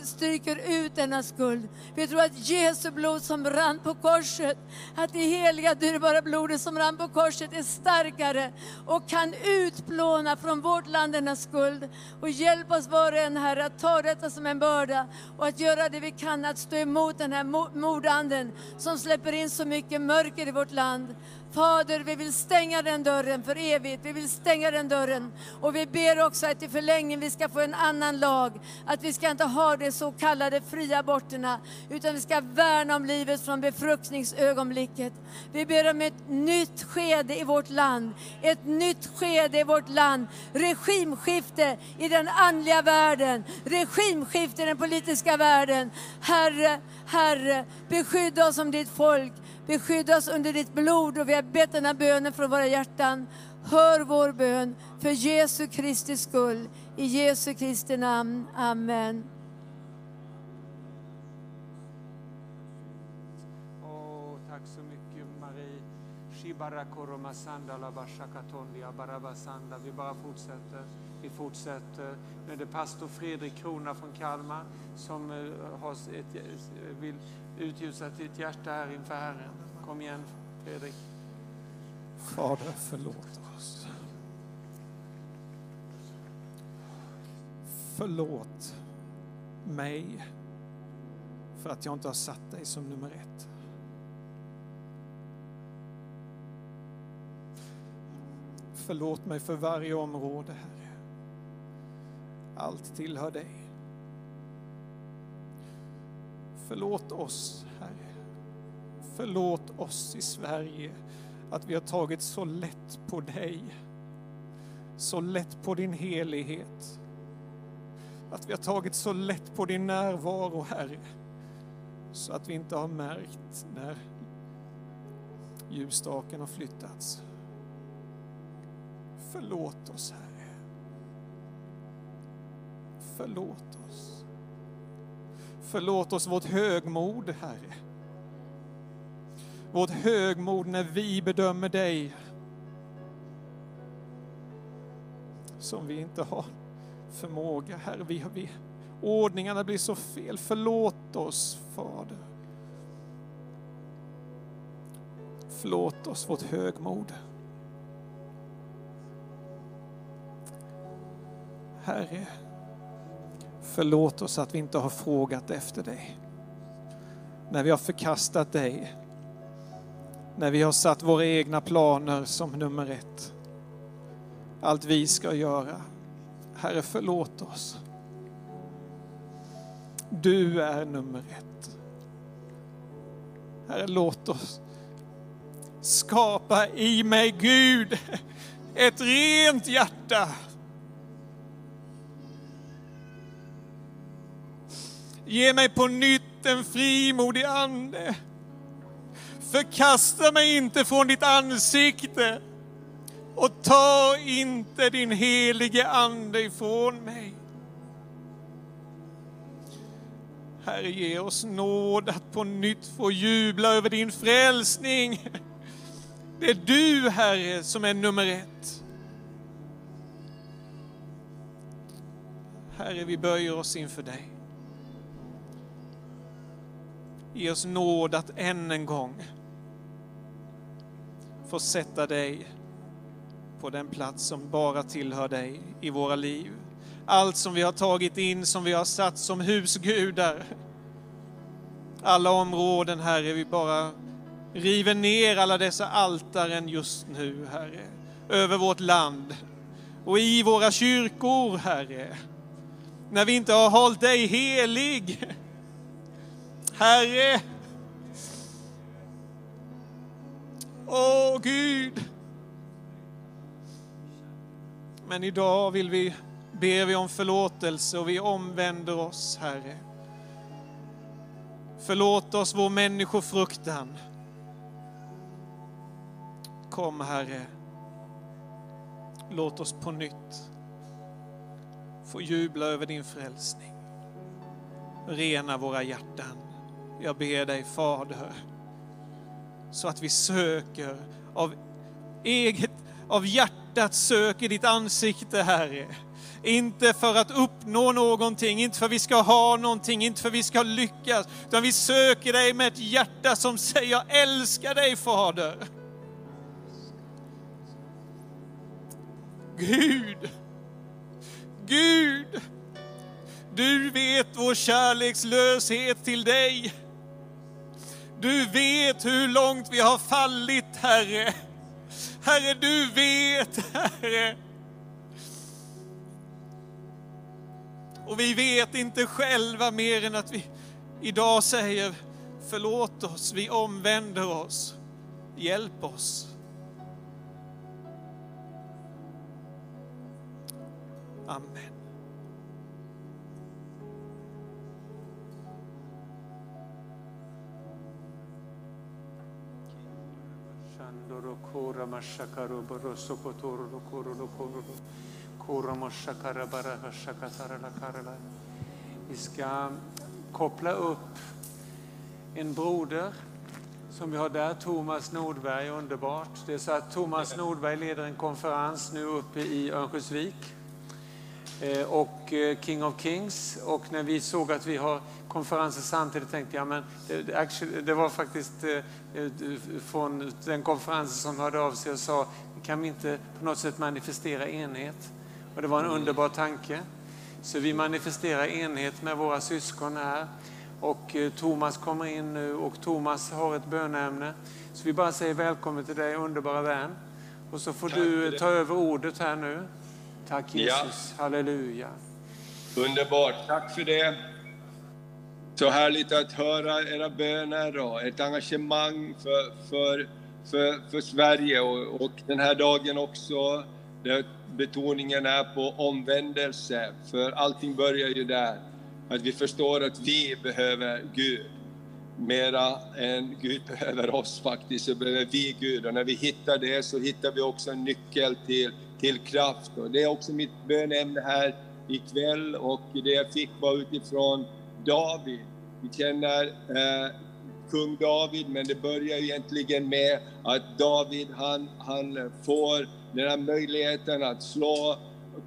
stryker ut denna skuld. Vi tror att Jesu blod som rann på korset, att det heliga dyrbara blodet som rann på korset är starkare och kan utplåna från vårt land denna skuld. Och hjälp oss var och en Herre att ta detta som en börda och att göra det vi kan att stå emot den här mordanden som släpper in så mycket mörker i vårt land. Fader, vi vill stänga den dörren för evigt. Vi vill stänga den dörren. Och vi ber också att i förlängningen vi ska få en annan lag. Att vi ska inte ha de så kallade fria aborterna, utan vi ska värna om livet från befruktningsögonblicket. Vi ber om ett nytt skede i vårt land. Ett nytt skede i vårt land. Regimskifte i den andliga världen. Regimskifte i den politiska världen. Herre, Herre, beskydda oss som ditt folk. Beskydda oss under ditt blod och vi har bett den här bönen från våra hjärtan. Hör vår bön för Jesu Kristi skull. I Jesu Kristi namn. Amen. Oh, tack så mycket Marie. Vi bara fortsätter. Vi fortsätter. Nu är det pastor Fredrik Krona från Kalmar som eh, har ett, eh, vill utljusa ditt hjärta här inför Herren. Kom igen Fredrik. Fader, förlåt oss. Förlåt mig för att jag inte har satt dig som nummer ett. Förlåt mig för varje område, Herre. Allt tillhör dig. Förlåt oss, Herre. Förlåt oss i Sverige att vi har tagit så lätt på dig. så lätt på din helighet. Att vi har tagit så lätt på din närvaro, Herre, så att vi inte har märkt när ljusstaken har flyttats. Förlåt oss, Herre. Förlåt. Förlåt oss vårt högmod, Herre. Vårt högmod när vi bedömer dig som vi inte har förmåga, Herre. Vi, vi, ordningarna blir så fel. Förlåt oss, Fader. Förlåt oss vårt högmod. Herre, förlåt oss att vi inte har frågat efter dig. När vi har förkastat dig. När vi har satt våra egna planer som nummer ett. Allt vi ska göra. Herre, förlåt oss. Du är nummer ett. Herre, låt oss skapa i mig, Gud, ett rent hjärta. Ge mig på nytt en frimodig ande. Förkasta mig inte från ditt ansikte och ta inte din helige ande ifrån mig. Herre, ge oss nåd att på nytt få jubla över din frälsning. Det är du, Herre, som är nummer ett. Herre, vi böjer oss inför dig. Ge oss nåd att än en gång få sätta dig på den plats som bara tillhör dig i våra liv. Allt som vi har tagit in, som vi har satt som husgudar. Alla områden, Herre, vi bara river ner alla dessa altaren just nu, Herre. Över vårt land och i våra kyrkor, Herre. När vi inte har hållit dig helig. Herre. Åh Gud. Men idag vill vi, ber vi om förlåtelse och vi omvänder oss, Herre. Förlåt oss vår människofruktan. Kom, Herre. Låt oss på nytt få jubla över din frälsning. Rena våra hjärtan. Jag ber dig, Fader, så att vi söker av eget, av hjärtat söker ditt ansikte, Herre. Inte för att uppnå någonting, inte för att vi ska ha någonting, inte för att vi ska lyckas, utan vi söker dig med ett hjärta som säger, jag älskar dig Fader. Gud, Gud, du vet vår kärlekslöshet till dig. Du vet hur långt vi har fallit, Herre. Herre, du vet, Herre. Och vi vet inte själva mer än att vi idag säger förlåt oss, vi omvänder oss. Hjälp oss. Amen. Kora mashakaro lo koro lo koro lo kora mashakara bara shakatara la karala. Vi ska koppla upp en broder som vi har där, Thomas Nordberg, underbart. Det är så att Thomas Nordberg leder en konferens nu uppe i Örnsköldsvik eh, och eh, King of Kings. Och när vi såg att vi har konferenser samtidigt tänkte jag, men det, actually, det var faktiskt eh, eh, från den konferensen som hörde av sig och sa, kan vi inte på något sätt manifestera enhet? Och det var en underbar tanke. Så vi manifesterar enhet med våra syskon här. Och eh, Thomas kommer in nu och Thomas har ett bönämne. Så vi bara säger välkommen till dig, underbara vän. Och så får Tack du ta över ordet här nu. Tack Ja. Jesus, halleluja. Underbart, tack för det. Så härligt att höra era böner och ett engagemang för, för, för, för Sverige och, och den här dagen också där betoningen är på omvändelse, för allting börjar ju där. Att vi förstår att vi behöver Gud mera än Gud behöver oss faktiskt, så behöver vi Gud. Och när vi hittar det så hittar vi också en nyckel till, till kraft. Och det är också mitt bönämne här ikväll och det jag fick var utifrån David. Vi känner eh, kung David, men det börjar egentligen med att David han, han får den här möjligheten att slå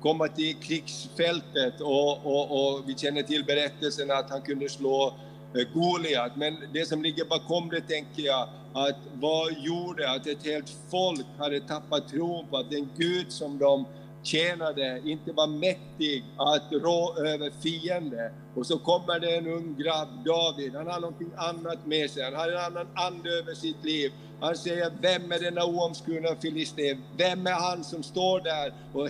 komma till krigsfältet och, och, och vi känner till berättelsen att han kunde slå eh, Goliat. Men det som ligger bakom det tänker jag, att vad gjorde att ett helt folk hade tappat tron på att den Gud som de tjänade inte var mäktig att rå över fiende. Och så kommer det en ung grabb, David, han har någonting annat med sig, han har en annan ande över sitt liv. Han säger, vem är denna oomskurna filisten? Vem är han som står där och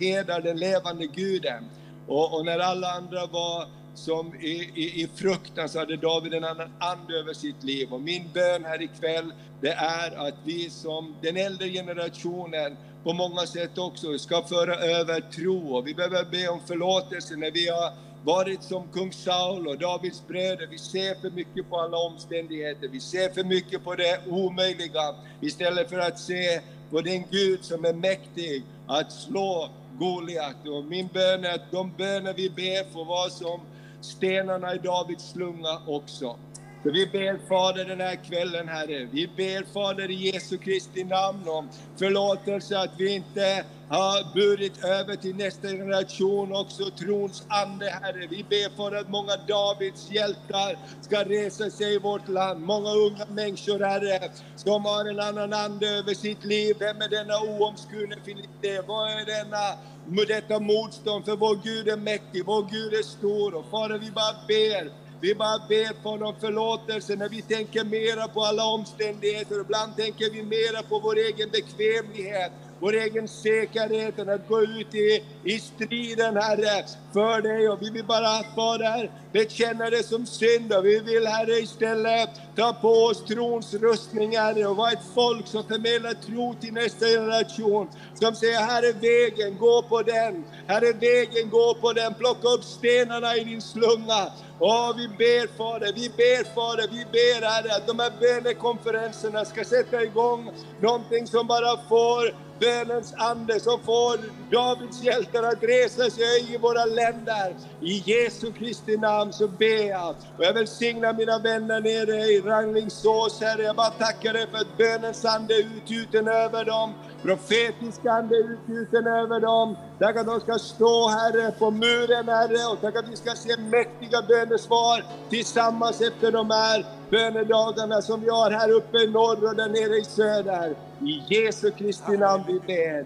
hedrar den levande guden? Och, och när alla andra var som i, i, i fruktan så hade David en annan ande över sitt liv. Och min bön här ikväll, det är att vi som den äldre generationen på många sätt också vi ska föra över tro. Och vi behöver be om förlåtelse när vi har varit som kung Saul och Davids bröder. Vi ser för mycket på alla omständigheter. Vi ser för mycket på det omöjliga istället för att se på den Gud som är mäktig att slå Goliat. Och min bön är att de böner vi ber får vara som stenarna i Davids slunga också. Så vi ber Fader den här kvällen Herre, vi ber Fader i Jesu Kristi namn om förlåtelse att vi inte har burit över till nästa generation också trons ande Herre. Vi ber för att många Davids hjältar ska resa sig i vårt land, många unga människor Herre, som har en annan ande över sitt liv. Vem är denna oomskurne filiste? Vad är denna med detta motstånd, för vår Gud är mäktig, vår Gud är stor. Och Fader, vi bara ber vi bara ber för om förlåtelse när vi tänker mera på alla omständigheter. Ibland tänker vi mera på vår egen bekvämlighet vår egen säkerhet att gå ut i, i striden, Herre, för dig. Och vi vill bara, Fader, bekänna det som synd. Och vi vill, Herre, istället ta på oss trons rustning, Herre, och vara ett folk som förmedlar tro till nästa generation. Som säger, här är vägen, gå på den. Här är vägen, gå på den. Plocka upp stenarna i din slunga. Åh, vi ber Fader, vi ber Fader, vi ber Herre att de här bönekonferenserna ska sätta igång någonting som bara får bönens ande som får Davids hjältar att resa sig i våra länder. I Jesu Kristi namn så ber jag. Och jag välsignar mina vänner nere i Ranglingsås, Herre. Jag bara tackar dig för att bönens ande är utgjuten över dem. Profetisk ande är utgjuten över dem. Tack att de ska stå, Herre, på muren, Herre. Och tack att vi ska se mäktiga bönesvar tillsammans efter de här bönedagarna som vi har här uppe i norr och där nere i söder. I Jesu Kristi namn vi ber.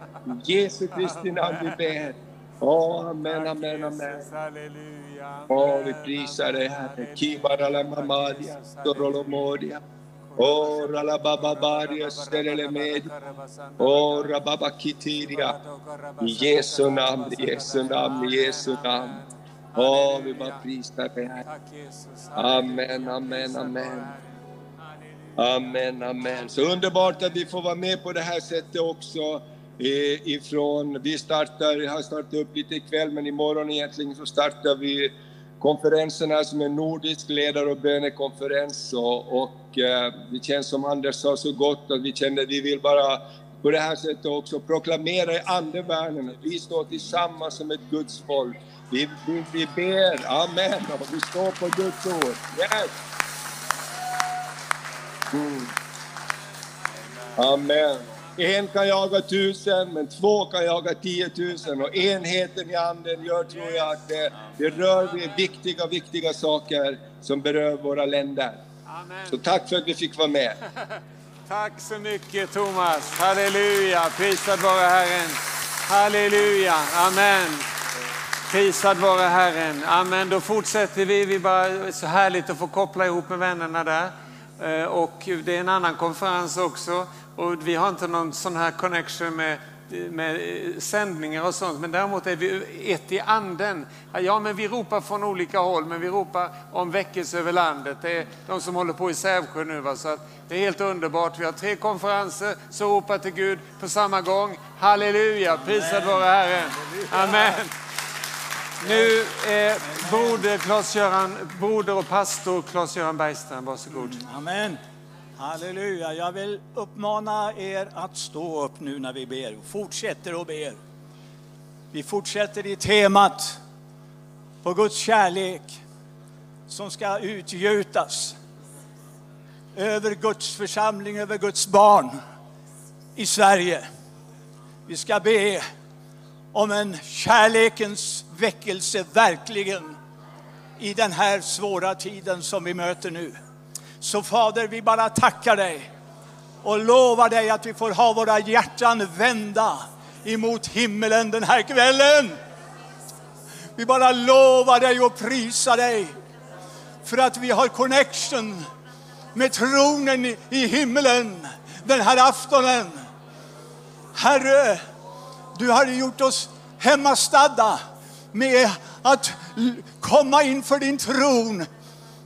I Jesu Kristi namn vi ber. Amen, amen, amen. Åh, vi prisar dig Herre. Kibarala mamadia, dorolomodia. Oh, ralabababaria serelemed. Oh, rababakitiria. I Jesu namn, Jesu namn, Jesu namn. Åh, vi bara prisar dig. Amen, amen, amen. Amen, amen. Så underbart att vi får vara med på det här sättet också. Ifrån, vi startar, har startat upp lite ikväll, men imorgon egentligen så startar vi konferenserna som är nordisk ledar och bönekonferens. Och, och eh, det känns som Anders sa så gott att vi kände att vi vill bara på det här sättet också proklamera i andevärlden att vi står tillsammans som ett Guds folk. Vi, vi, vi ber, amen, och vi står på Guds ord. Yes. Mm. Amen. En kan jaga tusen, men två kan jaga tiotusen. Och enheten i anden gör, tror jag, att det, det rör vid viktiga, viktiga saker som berör våra länder. Amen. Så tack för att vi fick vara med. Tack så mycket Thomas. Halleluja. Prisad vare Herren. Halleluja. Amen. Prisad vare Herren. Amen. Då fortsätter vi. Vi bara, så härligt att få koppla ihop med vännerna där. Eh, och det är en annan konferens också. Och vi har inte någon sån här connection med med sändningar och sånt, men däremot är vi ett i anden. Ja, men vi ropar från olika håll, men vi ropar om väckelse över landet. Det är de som håller på i Sävsjö nu. Va? Så att det är helt underbart. Vi har tre konferenser, så ropar till Gud på samma gång. Halleluja, prisad vare Herren. Amen. Nu eh, broder, Claes-Göran, broder och pastor Claes-Göran Bergström, varsågod. Amen. Halleluja. Jag vill uppmana er att stå upp nu när vi ber. Fortsätter och ber. Vi fortsätter i temat på Guds kärlek som ska utgjutas över Guds församling, över Guds barn i Sverige. Vi ska be om en kärlekens väckelse verkligen i den här svåra tiden som vi möter nu. Så Fader, vi bara tackar dig och lovar dig att vi får ha våra hjärtan vända emot himmelen den här kvällen. Vi bara lovar dig och prisar dig för att vi har connection med tronen i himmelen den här aftonen. Herre, du har gjort oss hemmastadda med att komma inför din tron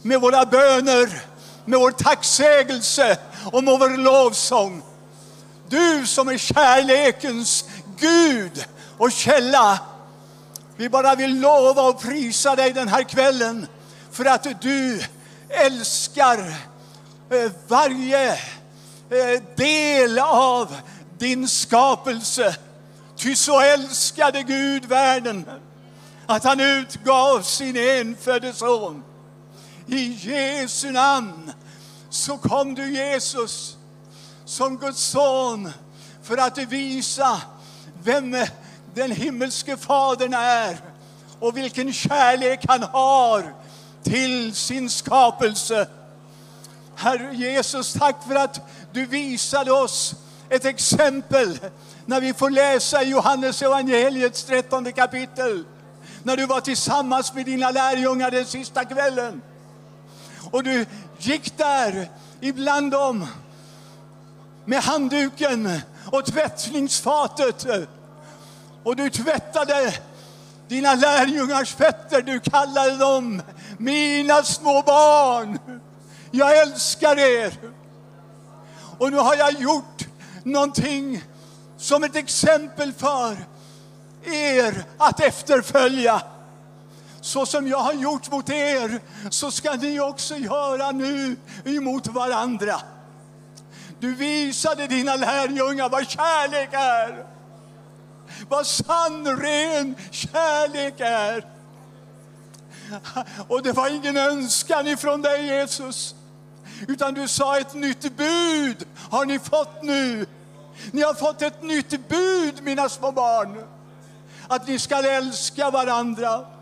med våra böner, med vår tacksägelse och med vår lovsång. Du som är kärlekens Gud och källa. Vi bara vill lova och prisa dig den här kvällen för att du älskar eh, varje eh, del av din skapelse. Ty så älskade Gud världen att han utgav sin enfödde son. I Jesu namn så kom du Jesus som Guds son för att visa vem den himmelske Fadern är och vilken kärlek han har till sin skapelse. Herre Jesus, tack för att du visade oss ett exempel när vi får läsa i Johannes evangeliets trettonde kapitel. När du var tillsammans med dina lärjungar den sista kvällen. Och du gick där ibland dem med handduken och tvättningsfatet. Och du tvättade dina lärjungars fötter. Du kallade dem mina små barn. Jag älskar er. Och nu har jag gjort någonting som ett exempel för er att efterfölja. Så som jag har gjort mot er, så ska ni också göra nu emot varandra. Du visade dina lärjungar vad kärlek är. Vad sann, ren kärlek är. Och det var ingen önskan ifrån dig Jesus. Utan du sa ett nytt bud har ni fått nu. Ni har fått ett nytt bud mina små barn. Att ni ska älska varandra.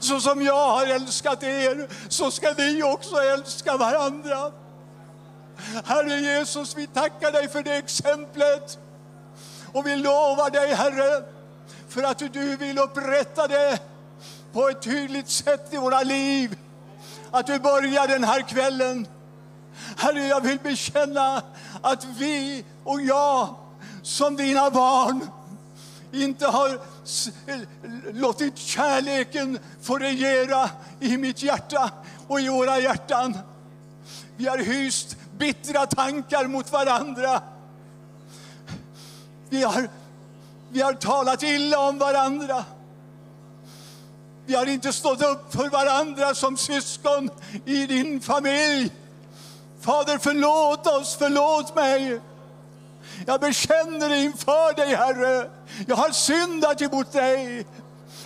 Så som jag har älskat er, så ska ni också älska varandra. Herre Jesus, vi tackar dig för det exemplet. Och vi lovar dig, Herre, för att du vill upprätta det på ett tydligt sätt i våra liv. Att du börjar den här kvällen. Herre, jag vill bekänna att vi och jag som dina barn inte har låtit kärleken få regera i mitt hjärta och i våra hjärtan. Vi har hyst bittra tankar mot varandra. Vi har, vi har talat illa om varandra. Vi har inte stått upp för varandra som syskon i din familj. Fader, förlåt oss, förlåt mig. Jag bekänner inför dig, Herre. Jag har syndat emot dig.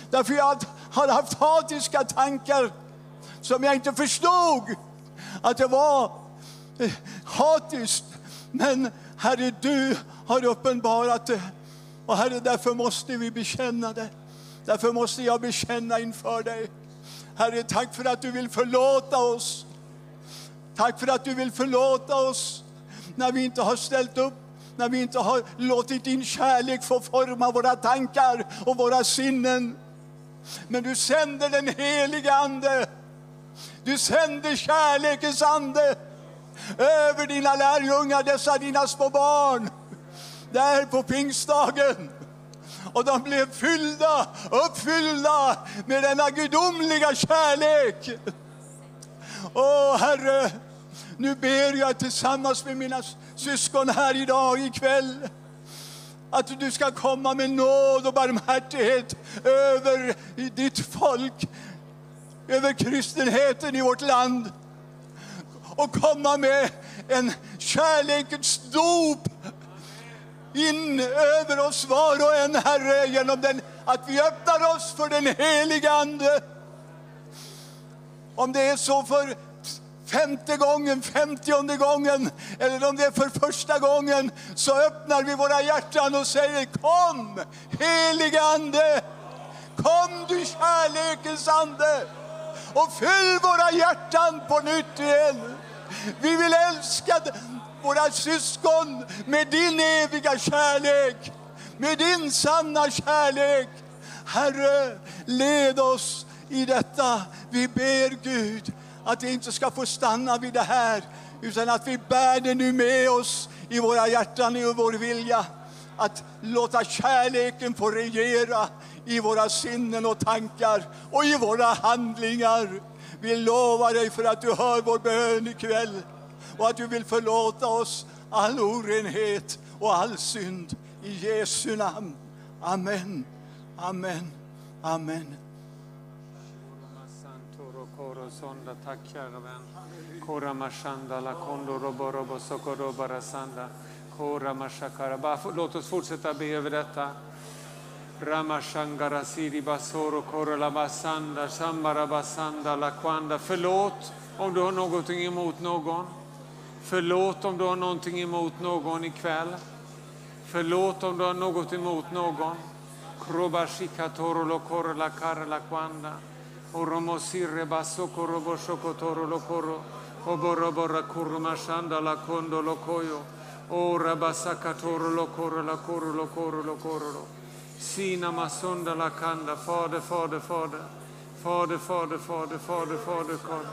Därför jag har haft hatiska tankar som jag inte förstod att det var eh, hatiskt. Men Herre, du har uppenbarat det. Och Herre, därför måste vi bekänna det. Därför måste jag bekänna inför dig. Herre, tack för att du vill förlåta oss. Tack för att du vill förlåta oss när vi inte har ställt upp när vi inte har låtit din kärlek få forma våra tankar och våra sinnen. Men du sänder den heliga Ande. Du sänder kärlekens ande över dina lärjungar, dessa dina små barn. där på pingstdagen. Och de blev fyllda, uppfyllda med denna gudomliga kärlek. Åh Herre, nu ber jag tillsammans med mina syskon här idag ikväll att du ska komma med nåd och barmhärtighet över ditt folk, över kristenheten i vårt land och komma med en kärlekens dop in över oss var och en, Herre, genom den, att vi öppnar oss för den heliga Ande. Om det är så för femte gången, femtionde gången eller om det är för första gången så öppnar vi våra hjärtan och säger kom helige Ande, kom du kärlekens Ande och fyll våra hjärtan på nytt igen. Vi vill älska våra syskon med din eviga kärlek, med din sanna kärlek. Herre, led oss i detta. Vi ber Gud att det inte ska få stanna vid det här, utan att vi bär det nu med oss i våra hjärtan, i vår vilja. Att låta kärleken få regera i våra sinnen och tankar och i våra handlingar. Vi lovar dig för att du hör vår bön ikväll och att du vill förlåta oss all orenhet och all synd. I Jesu namn. Amen. Amen. Amen. Sonda tack kära vän. Kora mashanda la kondo robo robo sokoro barasanda. Kora mashakara. Låt oss fortsätta be över detta. Ramashangara siri basoro kora la basanda sambara basanda la kwanda. Förlåt om du har någonting emot någon. Förlåt om du har någonting emot någon ikväll. Förlåt om du har något emot någon. Krobashikatorolo lo koro kwanda. Oromo sirre basso korobo shokotoro lo koro. Oborobora kurumashanda la kondo lo koyo. Ora basakatoro lo koro la koro lo koro lo koro lo. Sina masonda la kanda. Fader, fader, fader. Fader, fader, fader, fader, fader, fader.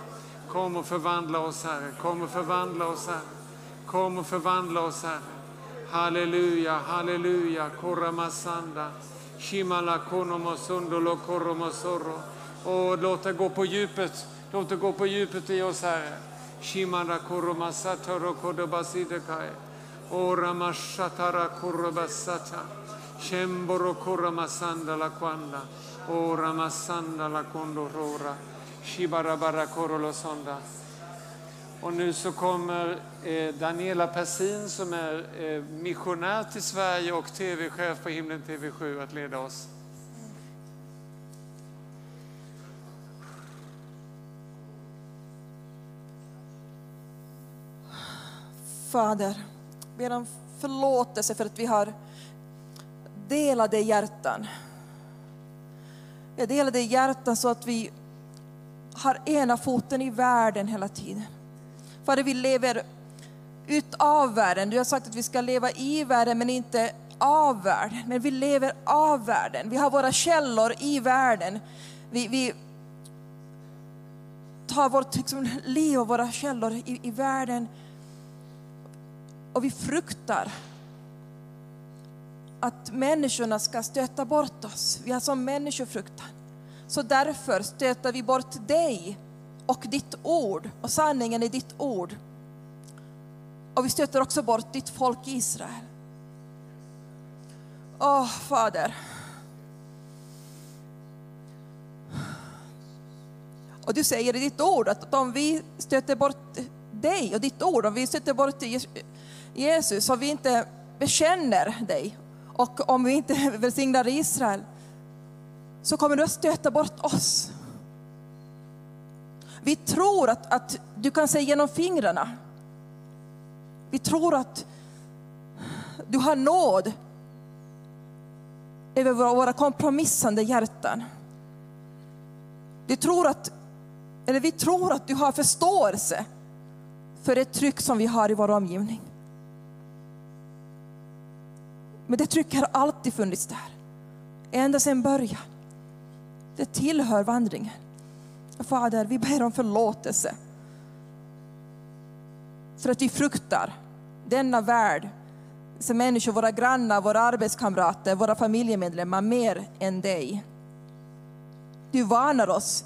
Kom och förvandla oss, här Kom och förvandla oss, här Kom och förvandla oss, här Halleluja, halleluja, koramasanda. Shimala konomosundolo koromosoro. Och låt det gå på djupet. Låt det gå på djupet i oss, Herre. Shimara koromasatoro kodobasidekai. Oramashatara korobasata. Shemboro koromasanda la kwanda. Oramasanda la kondorora. Shibarabara korolosonda. Och nu så kommer eh, Daniela Persin som är eh, missionär till Sverige och tv-chef på Himlen TV7 att leda oss. Fader, ber om förlåtelse för att vi har delade hjärtan. Vi har delade hjärtan så att vi har ena foten i världen hela tiden. Fader, vi lever utav världen. Du har sagt att vi ska leva i världen men inte av världen. Men vi lever av världen. Vi har våra källor i världen. Vi, vi tar vårt liksom, liv och våra källor i, i världen och vi fruktar att människorna ska stöta bort oss. Vi har som människofruktan. Så därför stöter vi bort dig och ditt ord och sanningen i ditt ord. Och vi stöter också bort ditt folk Israel. Åh, Fader. Och du säger i ditt ord att om vi stöter bort dig och ditt ord, om vi stöter bort Jesus, om vi inte bekänner dig och om vi inte välsignar Israel, så kommer du att stöta bort oss. Vi tror att, att du kan se genom fingrarna. Vi tror att du har nåd över våra, våra kompromissande hjärtan. Du tror att, eller vi tror att du har förståelse för det tryck som vi har i vår omgivning. Men det trycket har alltid funnits där. Ända sedan början. Det tillhör vandringen. Fader, vi ber om förlåtelse. För att vi fruktar denna värld, som människor, våra grannar, våra arbetskamrater, våra familjemedlemmar mer än dig. Du varnar oss.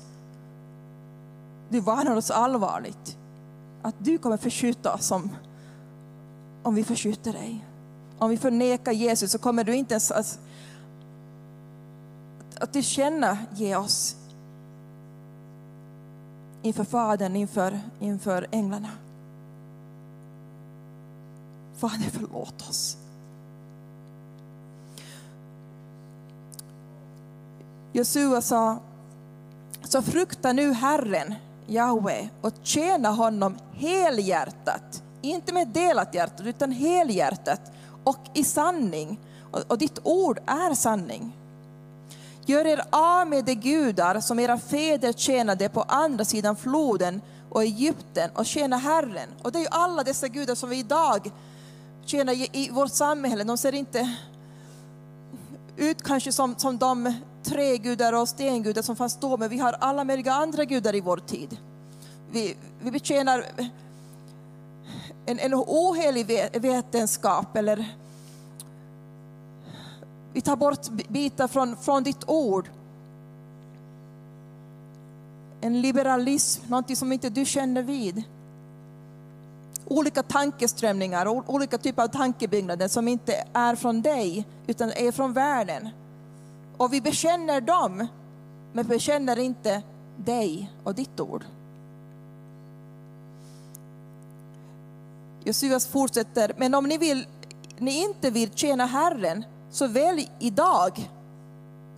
Du varnar oss allvarligt att du kommer förskjuta oss om, om vi förskjuter dig. Om vi förnekar Jesus så kommer du inte ens att, att du känner ge oss inför Fadern, inför, inför änglarna. Fader, förlåt oss. Josua sa, så frukta nu Herren, Jahwe, och tjäna honom helhjärtat. Inte med delat hjärta, utan helhjärtat och i sanning. Och, och ditt ord är sanning. Gör er av med de gudar som era fäder tjänade på andra sidan floden och Egypten och tjäna Herren. Och det är ju alla dessa gudar som vi idag tjänar i vårt samhälle. De ser inte ut kanske som, som de trägudar och stengudar som fanns då, men vi har alla möjliga andra gudar i vår tid. Vi, vi betjänar en, en ohelig vetenskap eller vi tar bort bitar från, från ditt ord. En liberalism, någonting som inte du känner vid. Olika tankeströmningar, olika typer av tankebyggnader som inte är från dig utan är från världen. Och vi bekänner dem, men bekänner inte dig och ditt ord. Josuas fortsätter, men om ni, vill, ni inte vill tjäna Herren, så välj idag.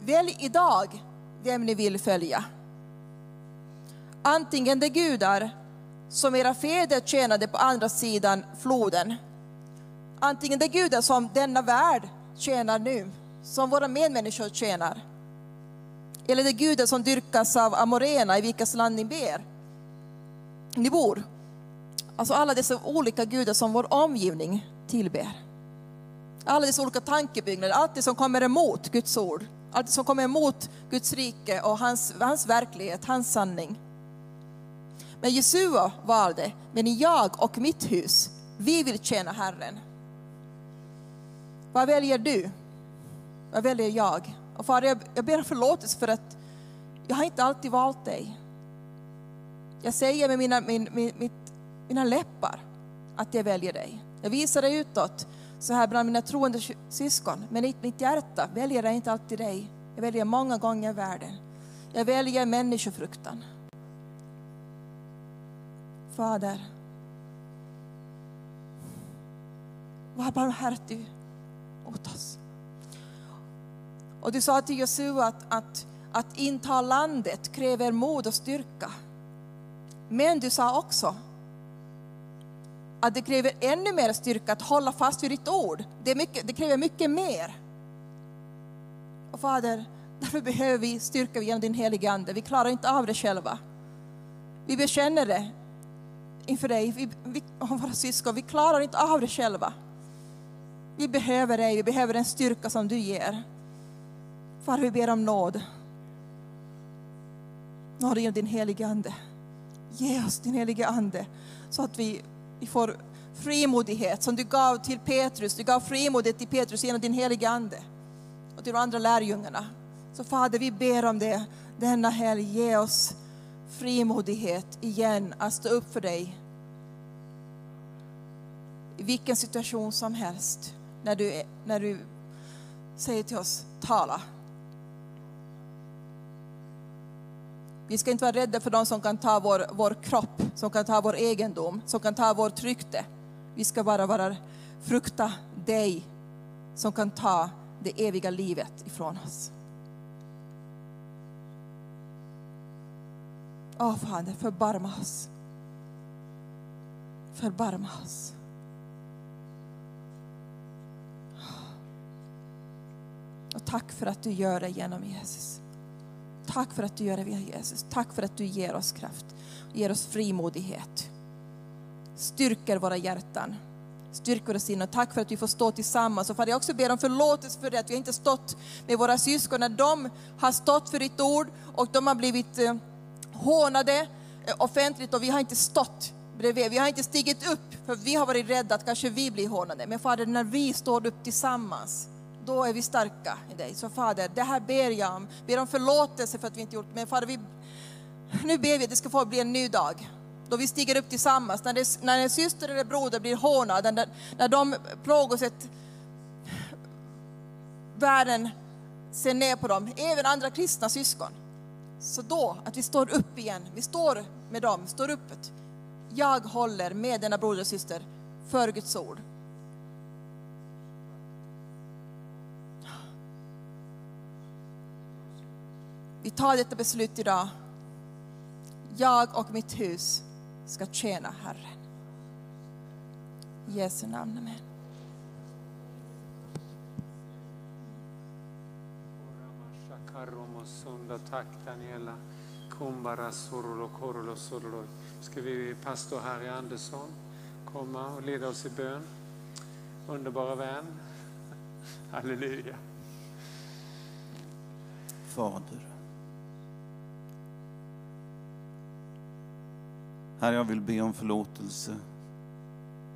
Välj idag vem ni vill följa. Antingen de gudar som era fäder tjänade på andra sidan floden. Antingen de gudar som denna värld tjänar nu, som våra medmänniskor tjänar. Eller de gudar som dyrkas av amorena i vilkas land ni ber. Ni bor. Alltså alla dessa olika gudar som vår omgivning tillber. Alla dessa olika tankebyggnader, allt det som kommer emot Guds ord. Allt det som kommer emot Guds rike och hans, hans verklighet, hans sanning. Men Jesua valde, men jag och mitt hus, vi vill tjäna Herren. Vad väljer du? Vad väljer jag? Och Fader, jag, jag ber om förlåtelse för att jag har inte alltid valt dig. Jag säger med mina, min, min, mitt, mina läppar att jag väljer dig. Jag visar det utåt så här bland mina troende syskon. Men i mitt hjärta väljer jag inte alltid dig. Jag väljer många gånger världen. Jag väljer människofruktan. Fader, var barmhärtig åt oss. Och du sa till Josua att, att, att inta landet kräver mod och styrka. Men du sa också att det kräver ännu mer styrka att hålla fast vid ditt ord. Det, är mycket, det kräver mycket mer. Och Fader, därför behöver vi styrka genom din helige Ande. Vi klarar inte av det själva. Vi bekänner det inför dig, vi, vi, och våra syskon. Vi klarar inte av det själva. Vi behöver dig, vi behöver den styrka som du ger. Far, vi ber om nåd. Nåd genom din helige Ande. Ge oss din helige Ande så att vi, vi får frimodighet som du gav till Petrus. Du gav frimodighet till Petrus genom din helige Ande och till de andra lärjungarna. Så Fader, vi ber om det denna helg. Ge oss frimodighet igen att stå upp för dig i vilken situation som helst. När du, när du säger till oss, tala. Vi ska inte vara rädda för de som kan ta vår, vår kropp, som kan ta vår egendom, som kan ta vårt rykte. Vi ska bara vara, frukta dig som kan ta det eviga livet ifrån oss. Åh Fader, förbarma oss. Förbarma oss. Och tack för att du gör det genom Jesus. Tack för att du gör det via Jesus. Tack för att du ger oss kraft, ger oss frimodighet. Styrker våra hjärtan, styrker våra sinnen. Tack för att vi får stå tillsammans. Och Fader, jag också ber om förlåtelse för det att vi inte stått med våra syskon när de har stått för ditt ord och de har blivit eh, hånade eh, offentligt och vi har inte stått bredvid. Vi har inte stigit upp för vi har varit rädda att kanske vi blir hånade. Men Fader, när vi står upp tillsammans, då är vi starka i dig. Så Fader, det här ber jag om. Ber om förlåtelse för att vi inte gjort Men Fader, vi, nu ber vi att det ska få bli en ny dag. Då vi stiger upp tillsammans. När, det, när en syster eller broder blir hånad, när, när de plågosätt världen ser ner på dem, även andra kristna syskon. Så då, att vi står upp igen, vi står med dem, står upp. Jag håller med denna broder och syster för Guds ord. Vi tar detta beslut idag. Jag och mitt hus ska tjäna Herren. I Jesu namn, amen. Tack Daniela. Kumbara sorolo korolo sorolo. Ska vi pastor Harry Andersson komma och leda oss i bön. Underbara vän. Halleluja. Fader. Herre, jag vill be om förlåtelse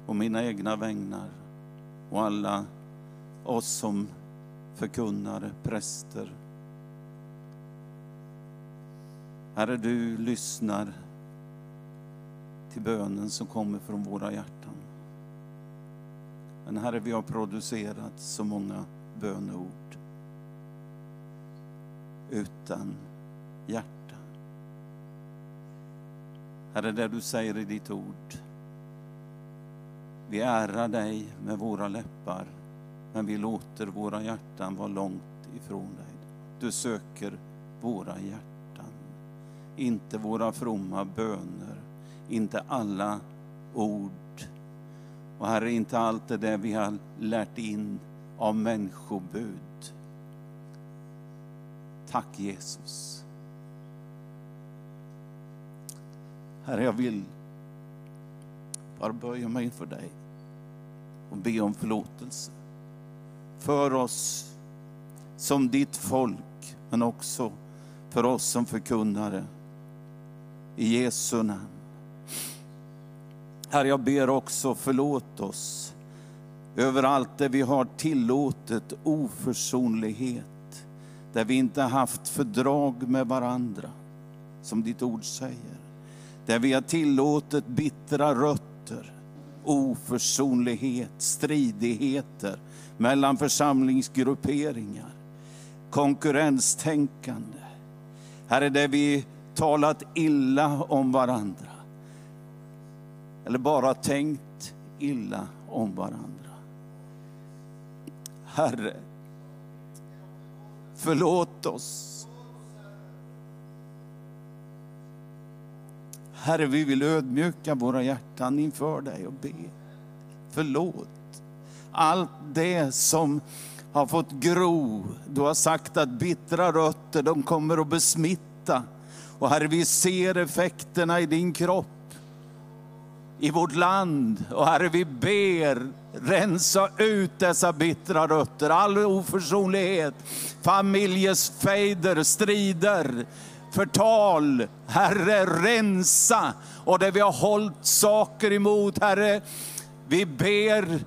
och mina egna vägnar och alla oss som förkunnare, präster. Herre, du lyssnar till bönen som kommer från våra hjärtan. Men Herre, vi har producerat så många böneord utan hjärta. Herre, det du säger i ditt ord. Vi ärar dig med våra läppar, men vi låter våra hjärtan vara långt ifrån dig. Du söker våra hjärtan, inte våra fromma böner, inte alla ord. Och Herre, inte allt det där vi har lärt in av människobud. Tack Jesus. Herre, jag vill bara böja mig inför dig och be om förlåtelse. För oss som ditt folk, men också för oss som förkunnare. I Jesu namn. Herre, jag ber också förlåt oss över allt det vi har tillåtit oförsonlighet, där vi inte haft fördrag med varandra, som ditt ord säger. Där vi har tillåtit bittra rötter, oförsonlighet, stridigheter mellan församlingsgrupperingar, konkurrenstänkande. Här är det vi talat illa om varandra. Eller bara tänkt illa om varandra. Herre, förlåt oss Herre, vi vill ödmjuka våra hjärtan inför dig och be. Förlåt. Allt det som har fått gro. Du har sagt att bittra rötter, de kommer att besmitta. Och Herre, vi ser effekterna i din kropp, i vårt land. Och Herre, vi ber, rensa ut dessa bittra rötter, all oförsonlighet, familjesfejder, strider, förtal. Herre, rensa. Och där vi har hållit saker emot, Herre, vi ber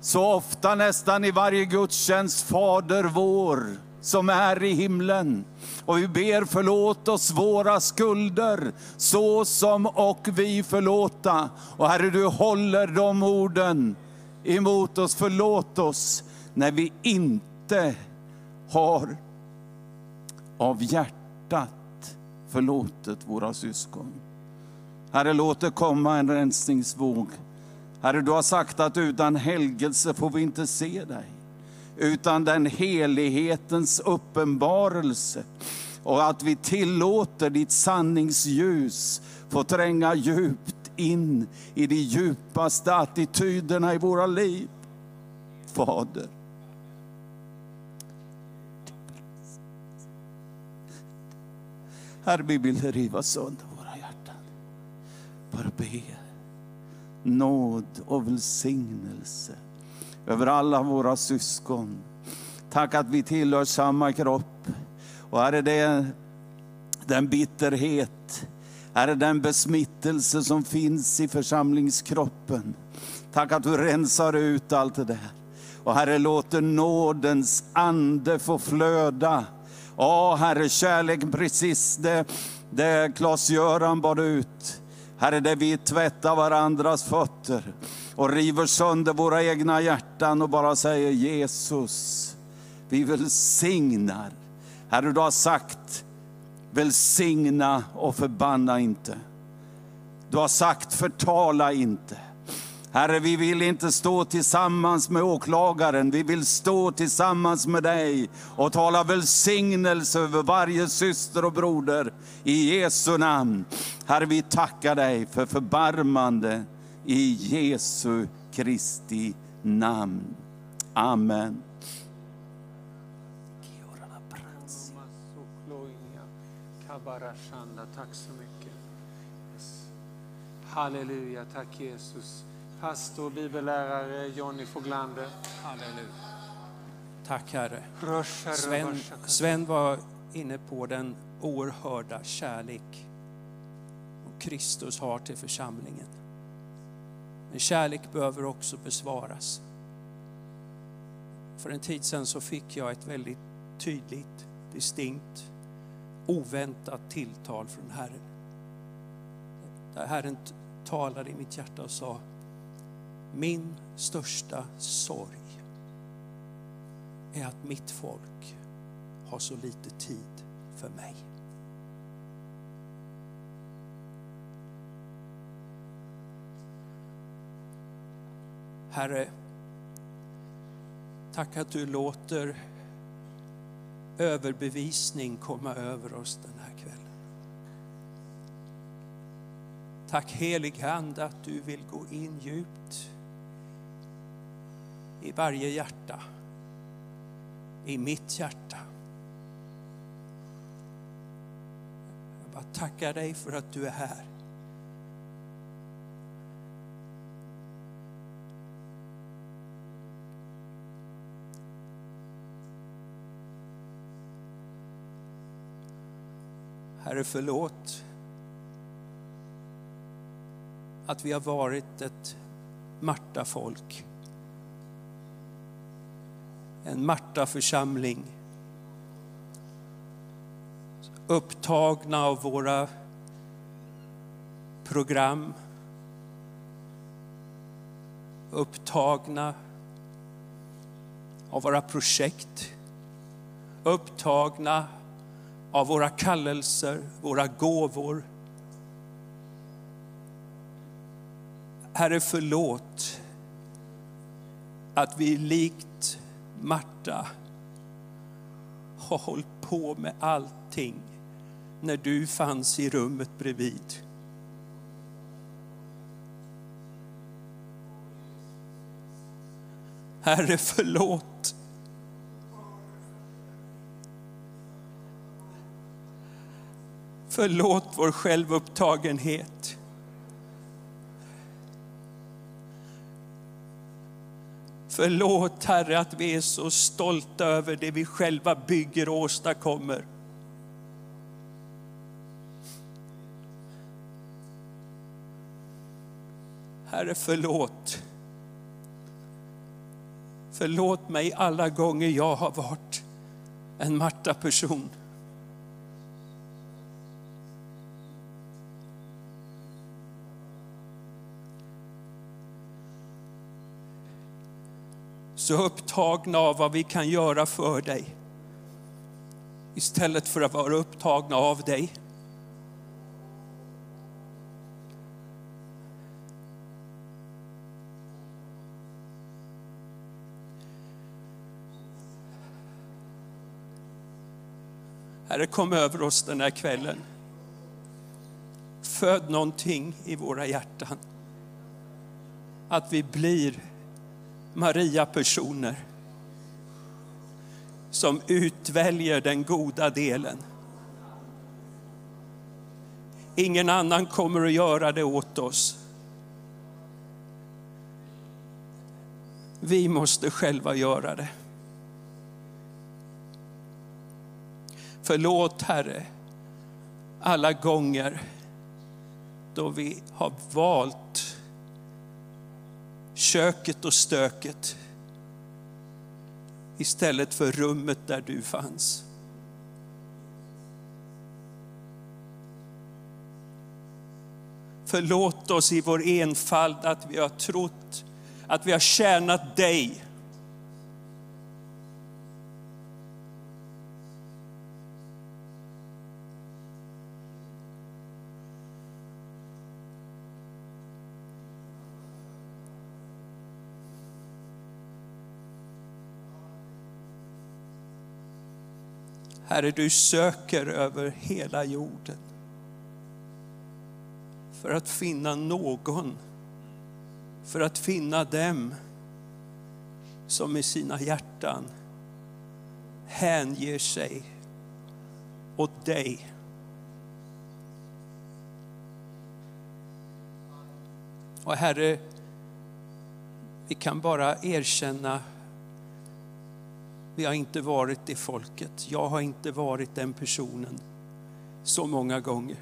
så ofta nästan i varje gudstjänst, Fader vår som är i himlen. Och vi ber förlåt oss våra skulder, så som och vi förlåta. Och Herre, du håller de orden emot oss. Förlåt oss när vi inte har av hjärtat förlåtit våra syskon. Herre, låt det komma en rensningsvåg. Herre, du har sagt att utan helgelse får vi inte se dig. Utan den helighetens uppenbarelse och att vi tillåter ditt sanningsljus få tränga djupt in i de djupaste attityderna i våra liv. Fader. Herre, vi vill riva sönder våra hjärtan. Bara be. Nåd och välsignelse över alla våra syskon. Tack att vi tillhör samma kropp. Och Herre, det den bitterhet, Herre, den besmittelse som finns i församlingskroppen. Tack att du rensar ut allt det där. Och Herre, låter nådens ande få flöda. Ja, Herre, kärlek precis det, det Klas-Göran bar ut. Herre, där vi tvättar varandras fötter och river sönder våra egna hjärtan och bara säger Jesus, vi välsignar. Herre, du har sagt välsigna och förbanna inte. Du har sagt förtala inte. Herre, vi vill inte stå tillsammans med åklagaren, vi vill stå tillsammans med dig och tala välsignelse över varje syster och broder i Jesu namn. Herre, vi tackar dig för förbarmande i Jesu Kristi namn. Amen. Tack så mycket. Halleluja, tack Jesus. Pastor, bibellärare Jonny Foglander. Halleluja. Tack Herre. Sven. Sven var inne på den oerhörda kärlek som Kristus har till församlingen. Men kärlek behöver också besvaras. För en tid sedan så fick jag ett väldigt tydligt, distinkt, oväntat tilltal från Herren. Där Herren talade i mitt hjärta och sa, min största sorg är att mitt folk har så lite tid för mig. Herre, tack att du låter överbevisning komma över oss den här kvällen. Tack helig Ande att du vill gå in djupt i varje hjärta, i mitt hjärta. Jag bara tackar dig för att du är här. Herre, förlåt att vi har varit ett Marta-folk. En Marta-församling. Upptagna av våra program. Upptagna av våra projekt. Upptagna av våra kallelser, våra gåvor. Herre, förlåt att vi likt Marta har hållit på med allting när du fanns i rummet bredvid. Herre, förlåt. Förlåt vår självupptagenhet. Förlåt Herre att vi är så stolta över det vi själva bygger och åstadkommer. Herre förlåt. Förlåt mig alla gånger jag har varit en Marta-person. Så upptagna av vad vi kan göra för dig. Istället för att vara upptagna av dig. Herre, kom över oss den här kvällen. Föd någonting i våra hjärtan. Att vi blir Maria-personer som utväljer den goda delen. Ingen annan kommer att göra det åt oss. Vi måste själva göra det. Förlåt Herre alla gånger då vi har valt köket och stöket istället för rummet där du fanns. Förlåt oss i vår enfald att vi har trott att vi har tjänat dig. Herre, du söker över hela jorden för att finna någon, för att finna dem som i sina hjärtan hänger sig åt dig. Och Herre, vi kan bara erkänna vi har inte varit det folket. Jag har inte varit den personen så många gånger.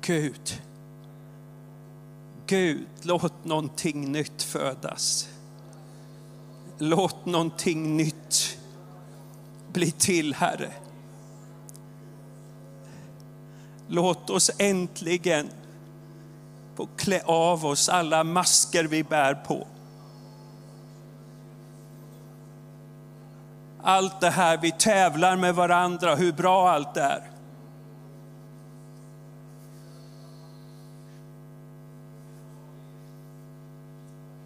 Gud, Gud, låt någonting nytt födas. Låt någonting nytt bli till, Herre. Låt oss äntligen få klä av oss alla masker vi bär på. Allt det här, vi tävlar med varandra, hur bra allt är.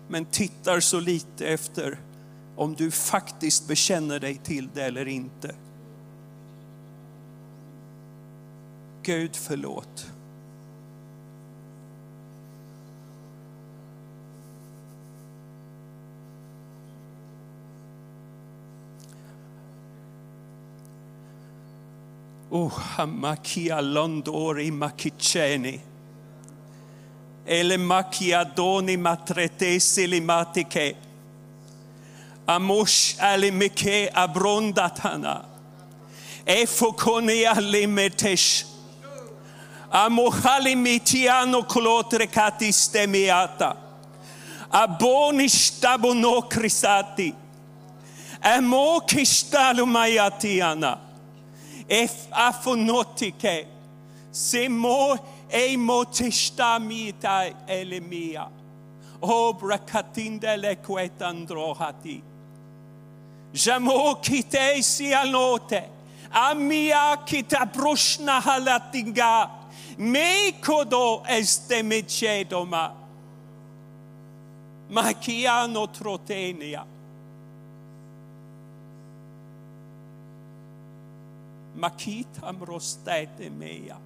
Men tittar så lite efter om du faktiskt bekänner dig till det eller inte. Gud förlåt. Οχάμακια Λονδόρη, Μάκη Κένι. Ελεμμακια, Δονή, Μάτρετε, Σιλίματι. Αμουσχ, Ελεμικε, Αμπρόντα. Αμουχάλη, Μητιανό, Κλωτρεκάτι, Στεμιάτα. Αμπονιστ, Αμπονιστ, Αμπονιστ, Αμπονιστ, Αμπονιστ, Αμπονιστ, Αμπονιστ, Αμπονιστ, Εφανότι και σε μου έμοτεστα μίται έλεμια, όμβρα κατίνδελε κοιτάνδρογατι. Τσαμώ κοιτείς η αλώτη, αμία κοιτά προσναλατιγά, μεί κοντό εστεμετζέδομα, μα κιάνο τροτένια. Makitam rostete mea.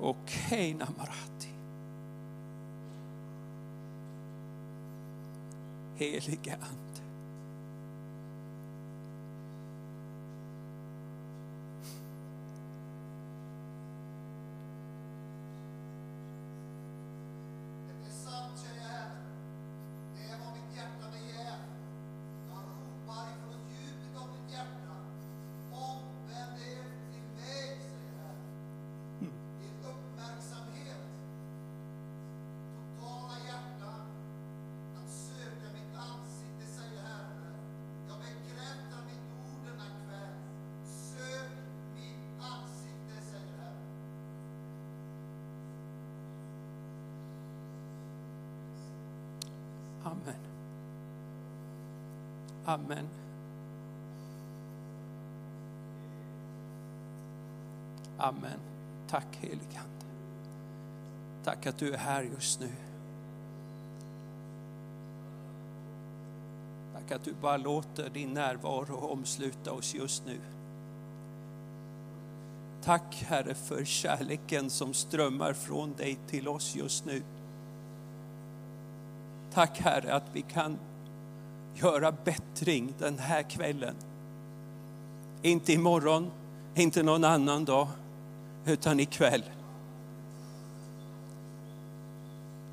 Okej, Namarati. Helige Ande. Amen. Amen. Tack helige Ande. Tack att du är här just nu. Tack att du bara låter din närvaro omsluta oss just nu. Tack Herre för kärleken som strömmar från dig till oss just nu. Tack Herre att vi kan göra bättring den här kvällen. Inte imorgon, inte någon annan dag, utan ikväll.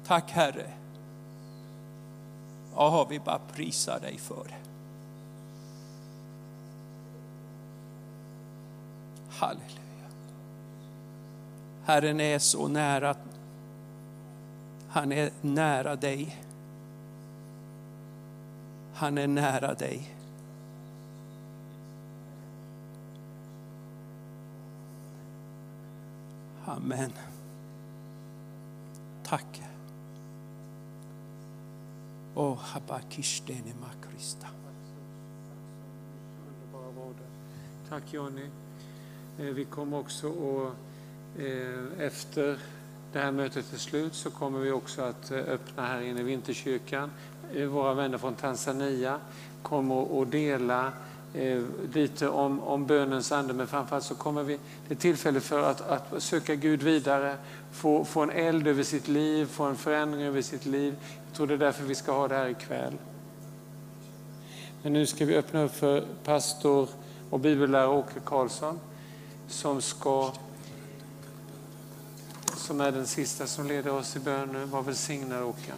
Tack Herre Ja, vi bara prisar dig för det. Halleluja. Herren är så nära. Han är nära dig. Han är nära dig. Amen. Tack. O habakishtene makrista. Tack Jonny. Eh, vi kommer också att eh, efter det här mötet är slut så kommer vi också att eh, öppna här inne i Vinterkyrkan. Eh, våra vänner från Tanzania kommer att dela eh, lite om, om bönens ande men framförallt så kommer vi, det är tillfälle för att, att söka Gud vidare, få, få en eld över sitt liv, få en förändring över sitt liv. Jag tror det är därför vi ska ha det här ikväll. Men nu ska vi öppna upp för pastor och bibellärare Åke Karlsson som ska som är den sista som leder oss i bön nu. Var välsignad Åke.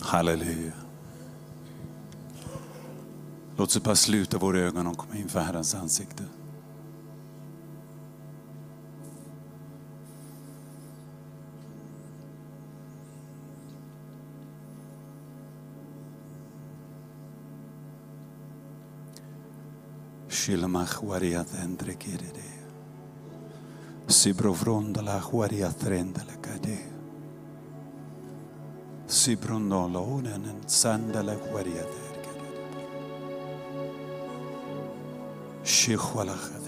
Halleluja. Låt oss bara sluta våra ögon och komma inför Herrens ansikte. la Shilamach wariat entre kirede. Sibrovrondala wariat rendala kade. Sibronola unen and sandala wariat ergede. Shihualachad.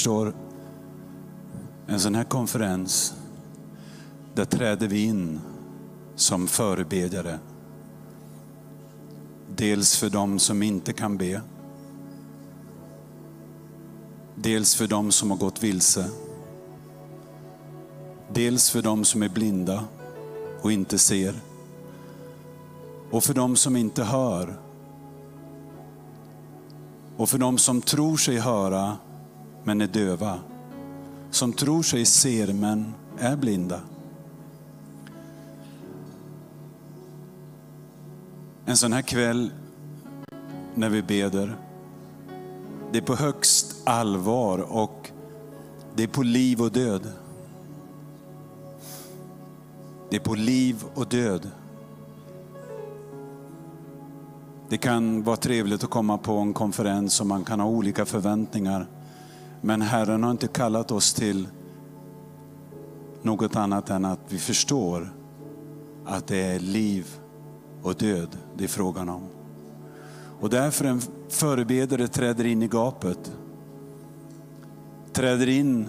Förstår, en sån här konferens, där träder vi in som förebedjare. Dels för dem som inte kan be. Dels för dem som har gått vilse. Dels för dem som är blinda och inte ser. Och för dem som inte hör. Och för dem som tror sig höra men är döva. Som tror sig ser men är blinda. En sån här kväll när vi beder, det är på högst allvar och det är på liv och död. Det är på liv och död. Det kan vara trevligt att komma på en konferens och man kan ha olika förväntningar. Men Herren har inte kallat oss till något annat än att vi förstår att det är liv och död det är frågan om. Och därför en förebedare träder in i gapet. Träder in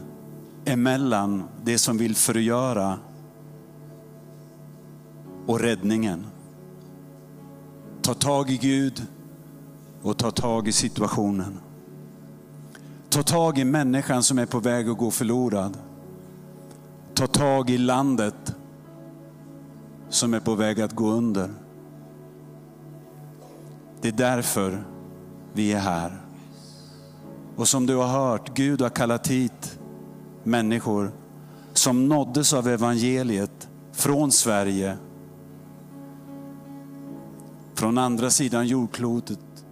emellan det som vill förgöra och räddningen. Ta tag i Gud och ta tag i situationen. Ta tag i människan som är på väg att gå förlorad. Ta tag i landet som är på väg att gå under. Det är därför vi är här. Och som du har hört, Gud har kallat hit människor som nåddes av evangeliet från Sverige. Från andra sidan jordklotet,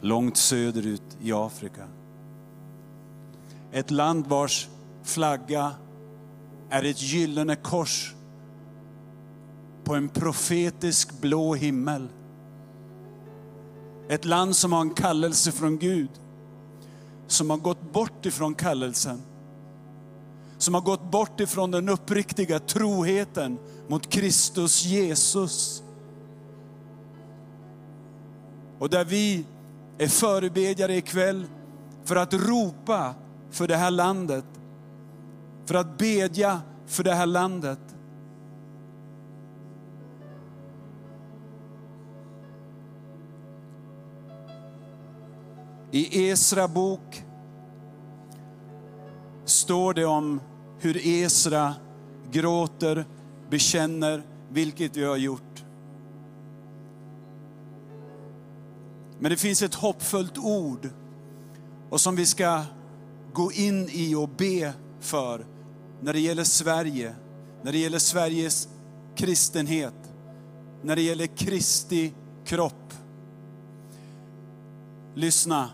långt söderut i Afrika. Ett land vars flagga är ett gyllene kors på en profetisk blå himmel. Ett land som har en kallelse från Gud. Som har gått bort ifrån kallelsen. Som har gått bort ifrån den uppriktiga troheten mot Kristus Jesus. Och där vi är förebedjare ikväll för att ropa för det här landet. För att bedja för det här landet. I Esra bok står det om hur Esra gråter, bekänner, vilket vi har gjort. Men det finns ett hoppfullt ord och som vi ska gå in i och be för när det gäller Sverige, när det gäller Sveriges kristenhet, när det gäller Kristi kropp. Lyssna,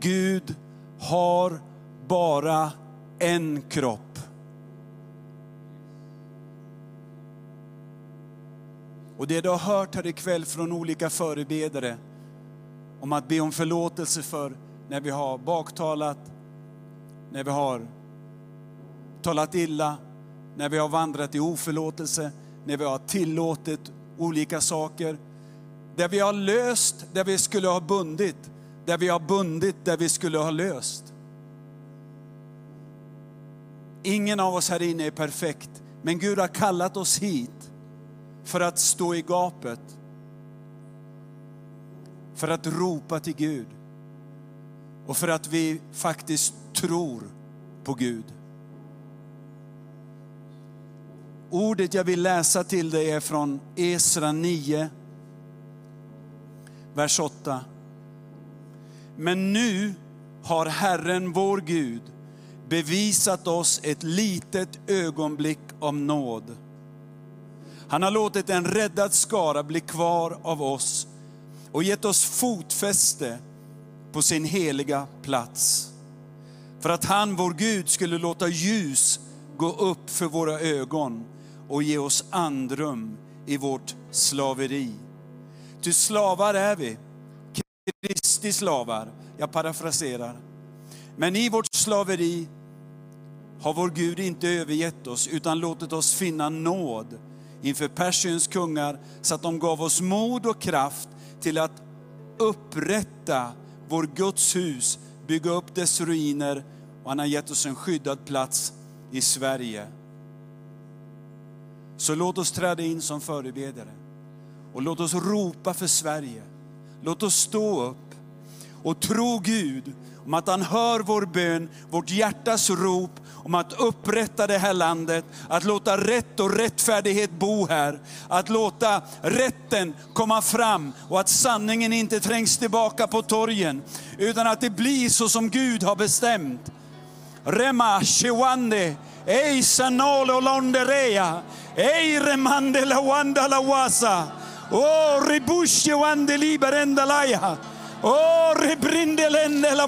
Gud har bara en kropp. Och det du har hört här ikväll från olika förebedare om att be om förlåtelse för när vi har baktalat, när vi har talat illa, när vi har vandrat i oförlåtelse, när vi har tillåtit olika saker. Där vi har löst där vi skulle ha bundit, där vi har bundit där vi skulle ha löst. Ingen av oss här inne är perfekt, men Gud har kallat oss hit för att stå i gapet. För att ropa till Gud. Och för att vi faktiskt tror på Gud. Ordet jag vill läsa till dig är från Esra 9, vers 8. Men nu har Herren vår Gud bevisat oss ett litet ögonblick av nåd. Han har låtit en räddad skara bli kvar av oss och gett oss fotfäste på sin heliga plats. För att han, vår Gud, skulle låta ljus gå upp för våra ögon och ge oss andrum i vårt slaveri. Ty slavar är vi, Kristi slavar. Jag parafraserar. Men i vårt slaveri har vår Gud inte övergett oss utan låtit oss finna nåd inför Persiens kungar så att de gav oss mod och kraft till att upprätta vår Guds hus, bygga upp dess ruiner och han har gett oss en skyddad plats i Sverige. Så låt oss träda in som förebedjare och låt oss ropa för Sverige. Låt oss stå upp och tro Gud om att han hör vår bön, vårt hjärtas rop om att upprätta det här landet, att låta rätt och rättfärdighet bo här, att låta rätten komma fram och att sanningen inte trängs tillbaka på torgen, utan att det blir så som Gud har bestämt. Rema shewande, ej sanolo londerea, ej remande Lawanda Lawasa, o ribushe wande liberendalaya, o rebrindelende la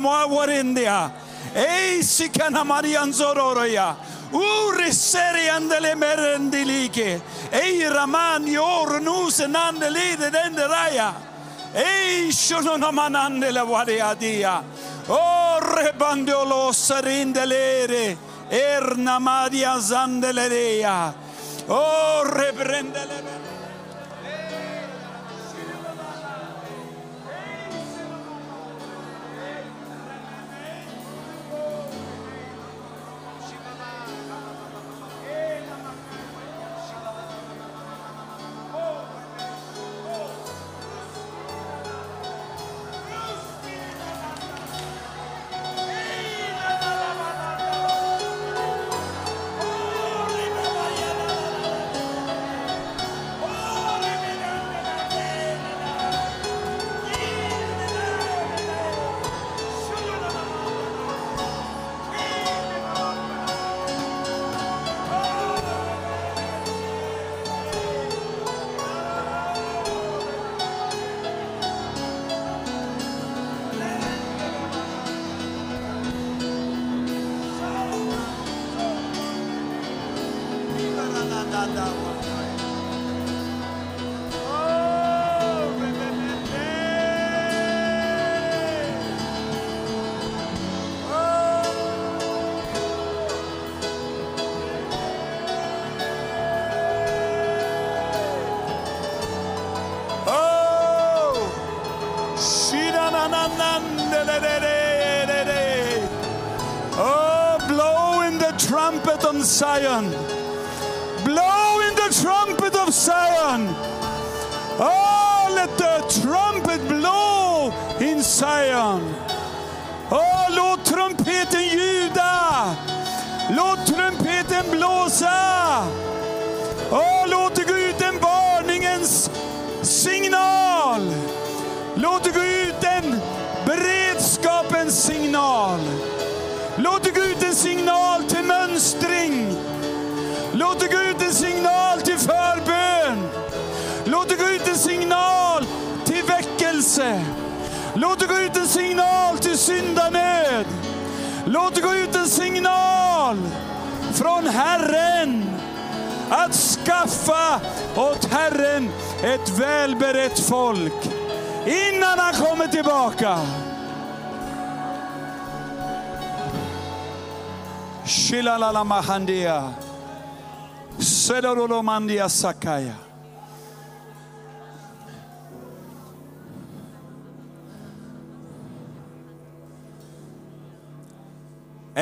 Ehi, si cana Marian Zororoia. Uri seri andele merendilichi. Ehi, ramani or nus nandeli denderaya. Ehi, shono namanandele variadia. Oh, rebandolo sarindelere. Erna Maria Zandelerea. Oh, reprendele. Zion. Syndanöd. Låt det gå ut en signal från Herren att skaffa åt Herren ett välberett folk innan han kommer tillbaka. Shilalalamahandia. Sedorolomandia sakaya.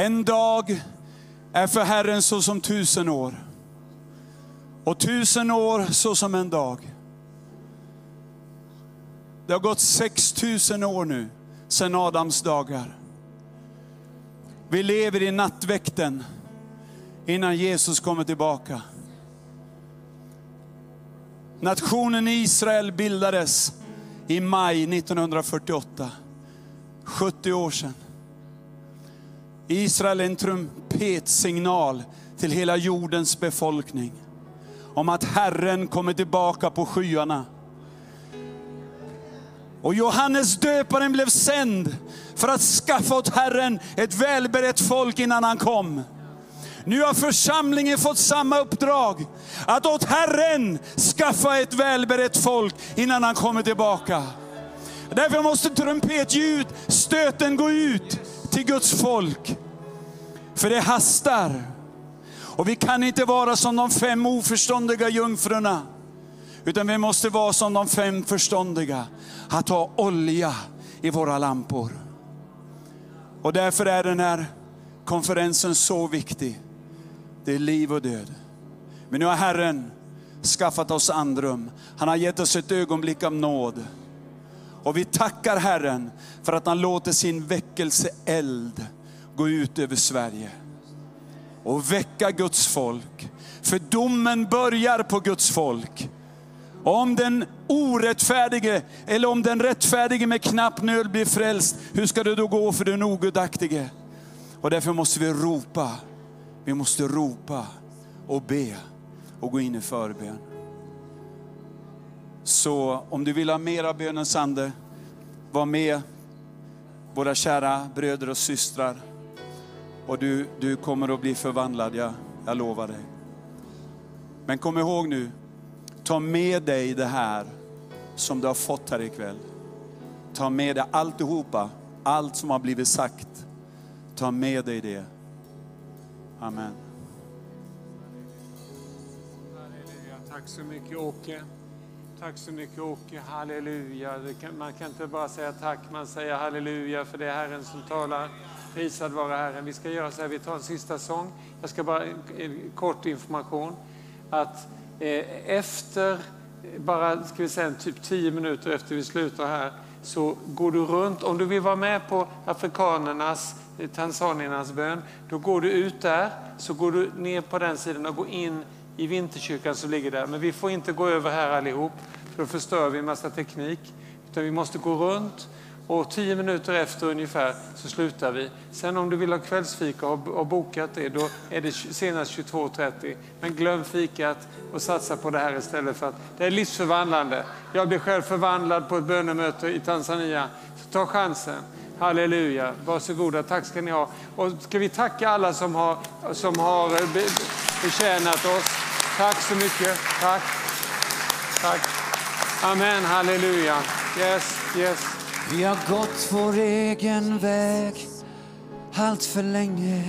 En dag är för Herren så som tusen år. Och tusen år så som en dag. Det har gått 6000 år nu sedan Adams dagar. Vi lever i nattväkten innan Jesus kommer tillbaka. Nationen Israel bildades i maj 1948. 70 år sedan. Israel är en trumpetsignal till hela jordens befolkning om att Herren kommer tillbaka på skyarna. Och Johannes döparen blev sänd för att skaffa åt Herren ett välberett folk innan han kom. Nu har församlingen fått samma uppdrag, att åt Herren skaffa ett välberett folk innan han kommer tillbaka. Därför måste trumpetljud, stöten gå ut till Guds folk. För det hastar. Och vi kan inte vara som de fem oförståndiga jungfrurna. Utan vi måste vara som de fem förståndiga, att ha olja i våra lampor. Och därför är den här konferensen så viktig. Det är liv och död. Men nu har Herren skaffat oss andrum. Han har gett oss ett ögonblick av nåd. Och vi tackar Herren för att han låter sin väckelseeld gå ut över Sverige. Och väcka Guds folk. För domen börjar på Guds folk. Om den orättfärdige eller om den rättfärdige med knapp nöd blir frälst, hur ska det då gå för den ogudaktige? Och därför måste vi ropa. Vi måste ropa och be och gå in i förbön. Så om du vill ha mer av bönens ande, var med våra kära bröder och systrar. Och du, du kommer att bli förvandlad, jag, jag lovar dig. Men kom ihåg nu, ta med dig det här som du har fått här ikväll. Ta med dig alltihopa, allt som har blivit sagt. Ta med dig det. Amen. Tack så mycket Åke. Tack så mycket Åke. Halleluja. Kan, man kan inte bara säga tack, man säger halleluja för det är Herren som talar. Prisad vare Herren. Vi ska göra så här, vi tar en sista sång. Jag ska bara en, en kort information. Att eh, efter, bara ska vi säga typ tio minuter efter vi slutar här, så går du runt. Om du vill vara med på afrikanernas, eh, tanzaniernas bön, då går du ut där, så går du ner på den sidan och går in i vinterkyrkan som ligger där. Men vi får inte gå över här allihop, för då förstör vi en massa teknik. Utan vi måste gå runt och tio minuter efter ungefär så slutar vi. Sen om du vill ha kvällsfika och har bokat det, då är det senast 22.30. Men glöm fikat och satsa på det här istället för att det är livsförvandlande. Jag blev själv förvandlad på ett bönemöte i Tanzania. Så ta chansen. Halleluja, varsågoda, tack ska ni ha. Och ska vi tacka alla som har, som har eh, betjänat oss. Tack så mycket, tack. Tack. Amen, halleluja. Yes, yes. Vi har gått vår egen väg allt för länge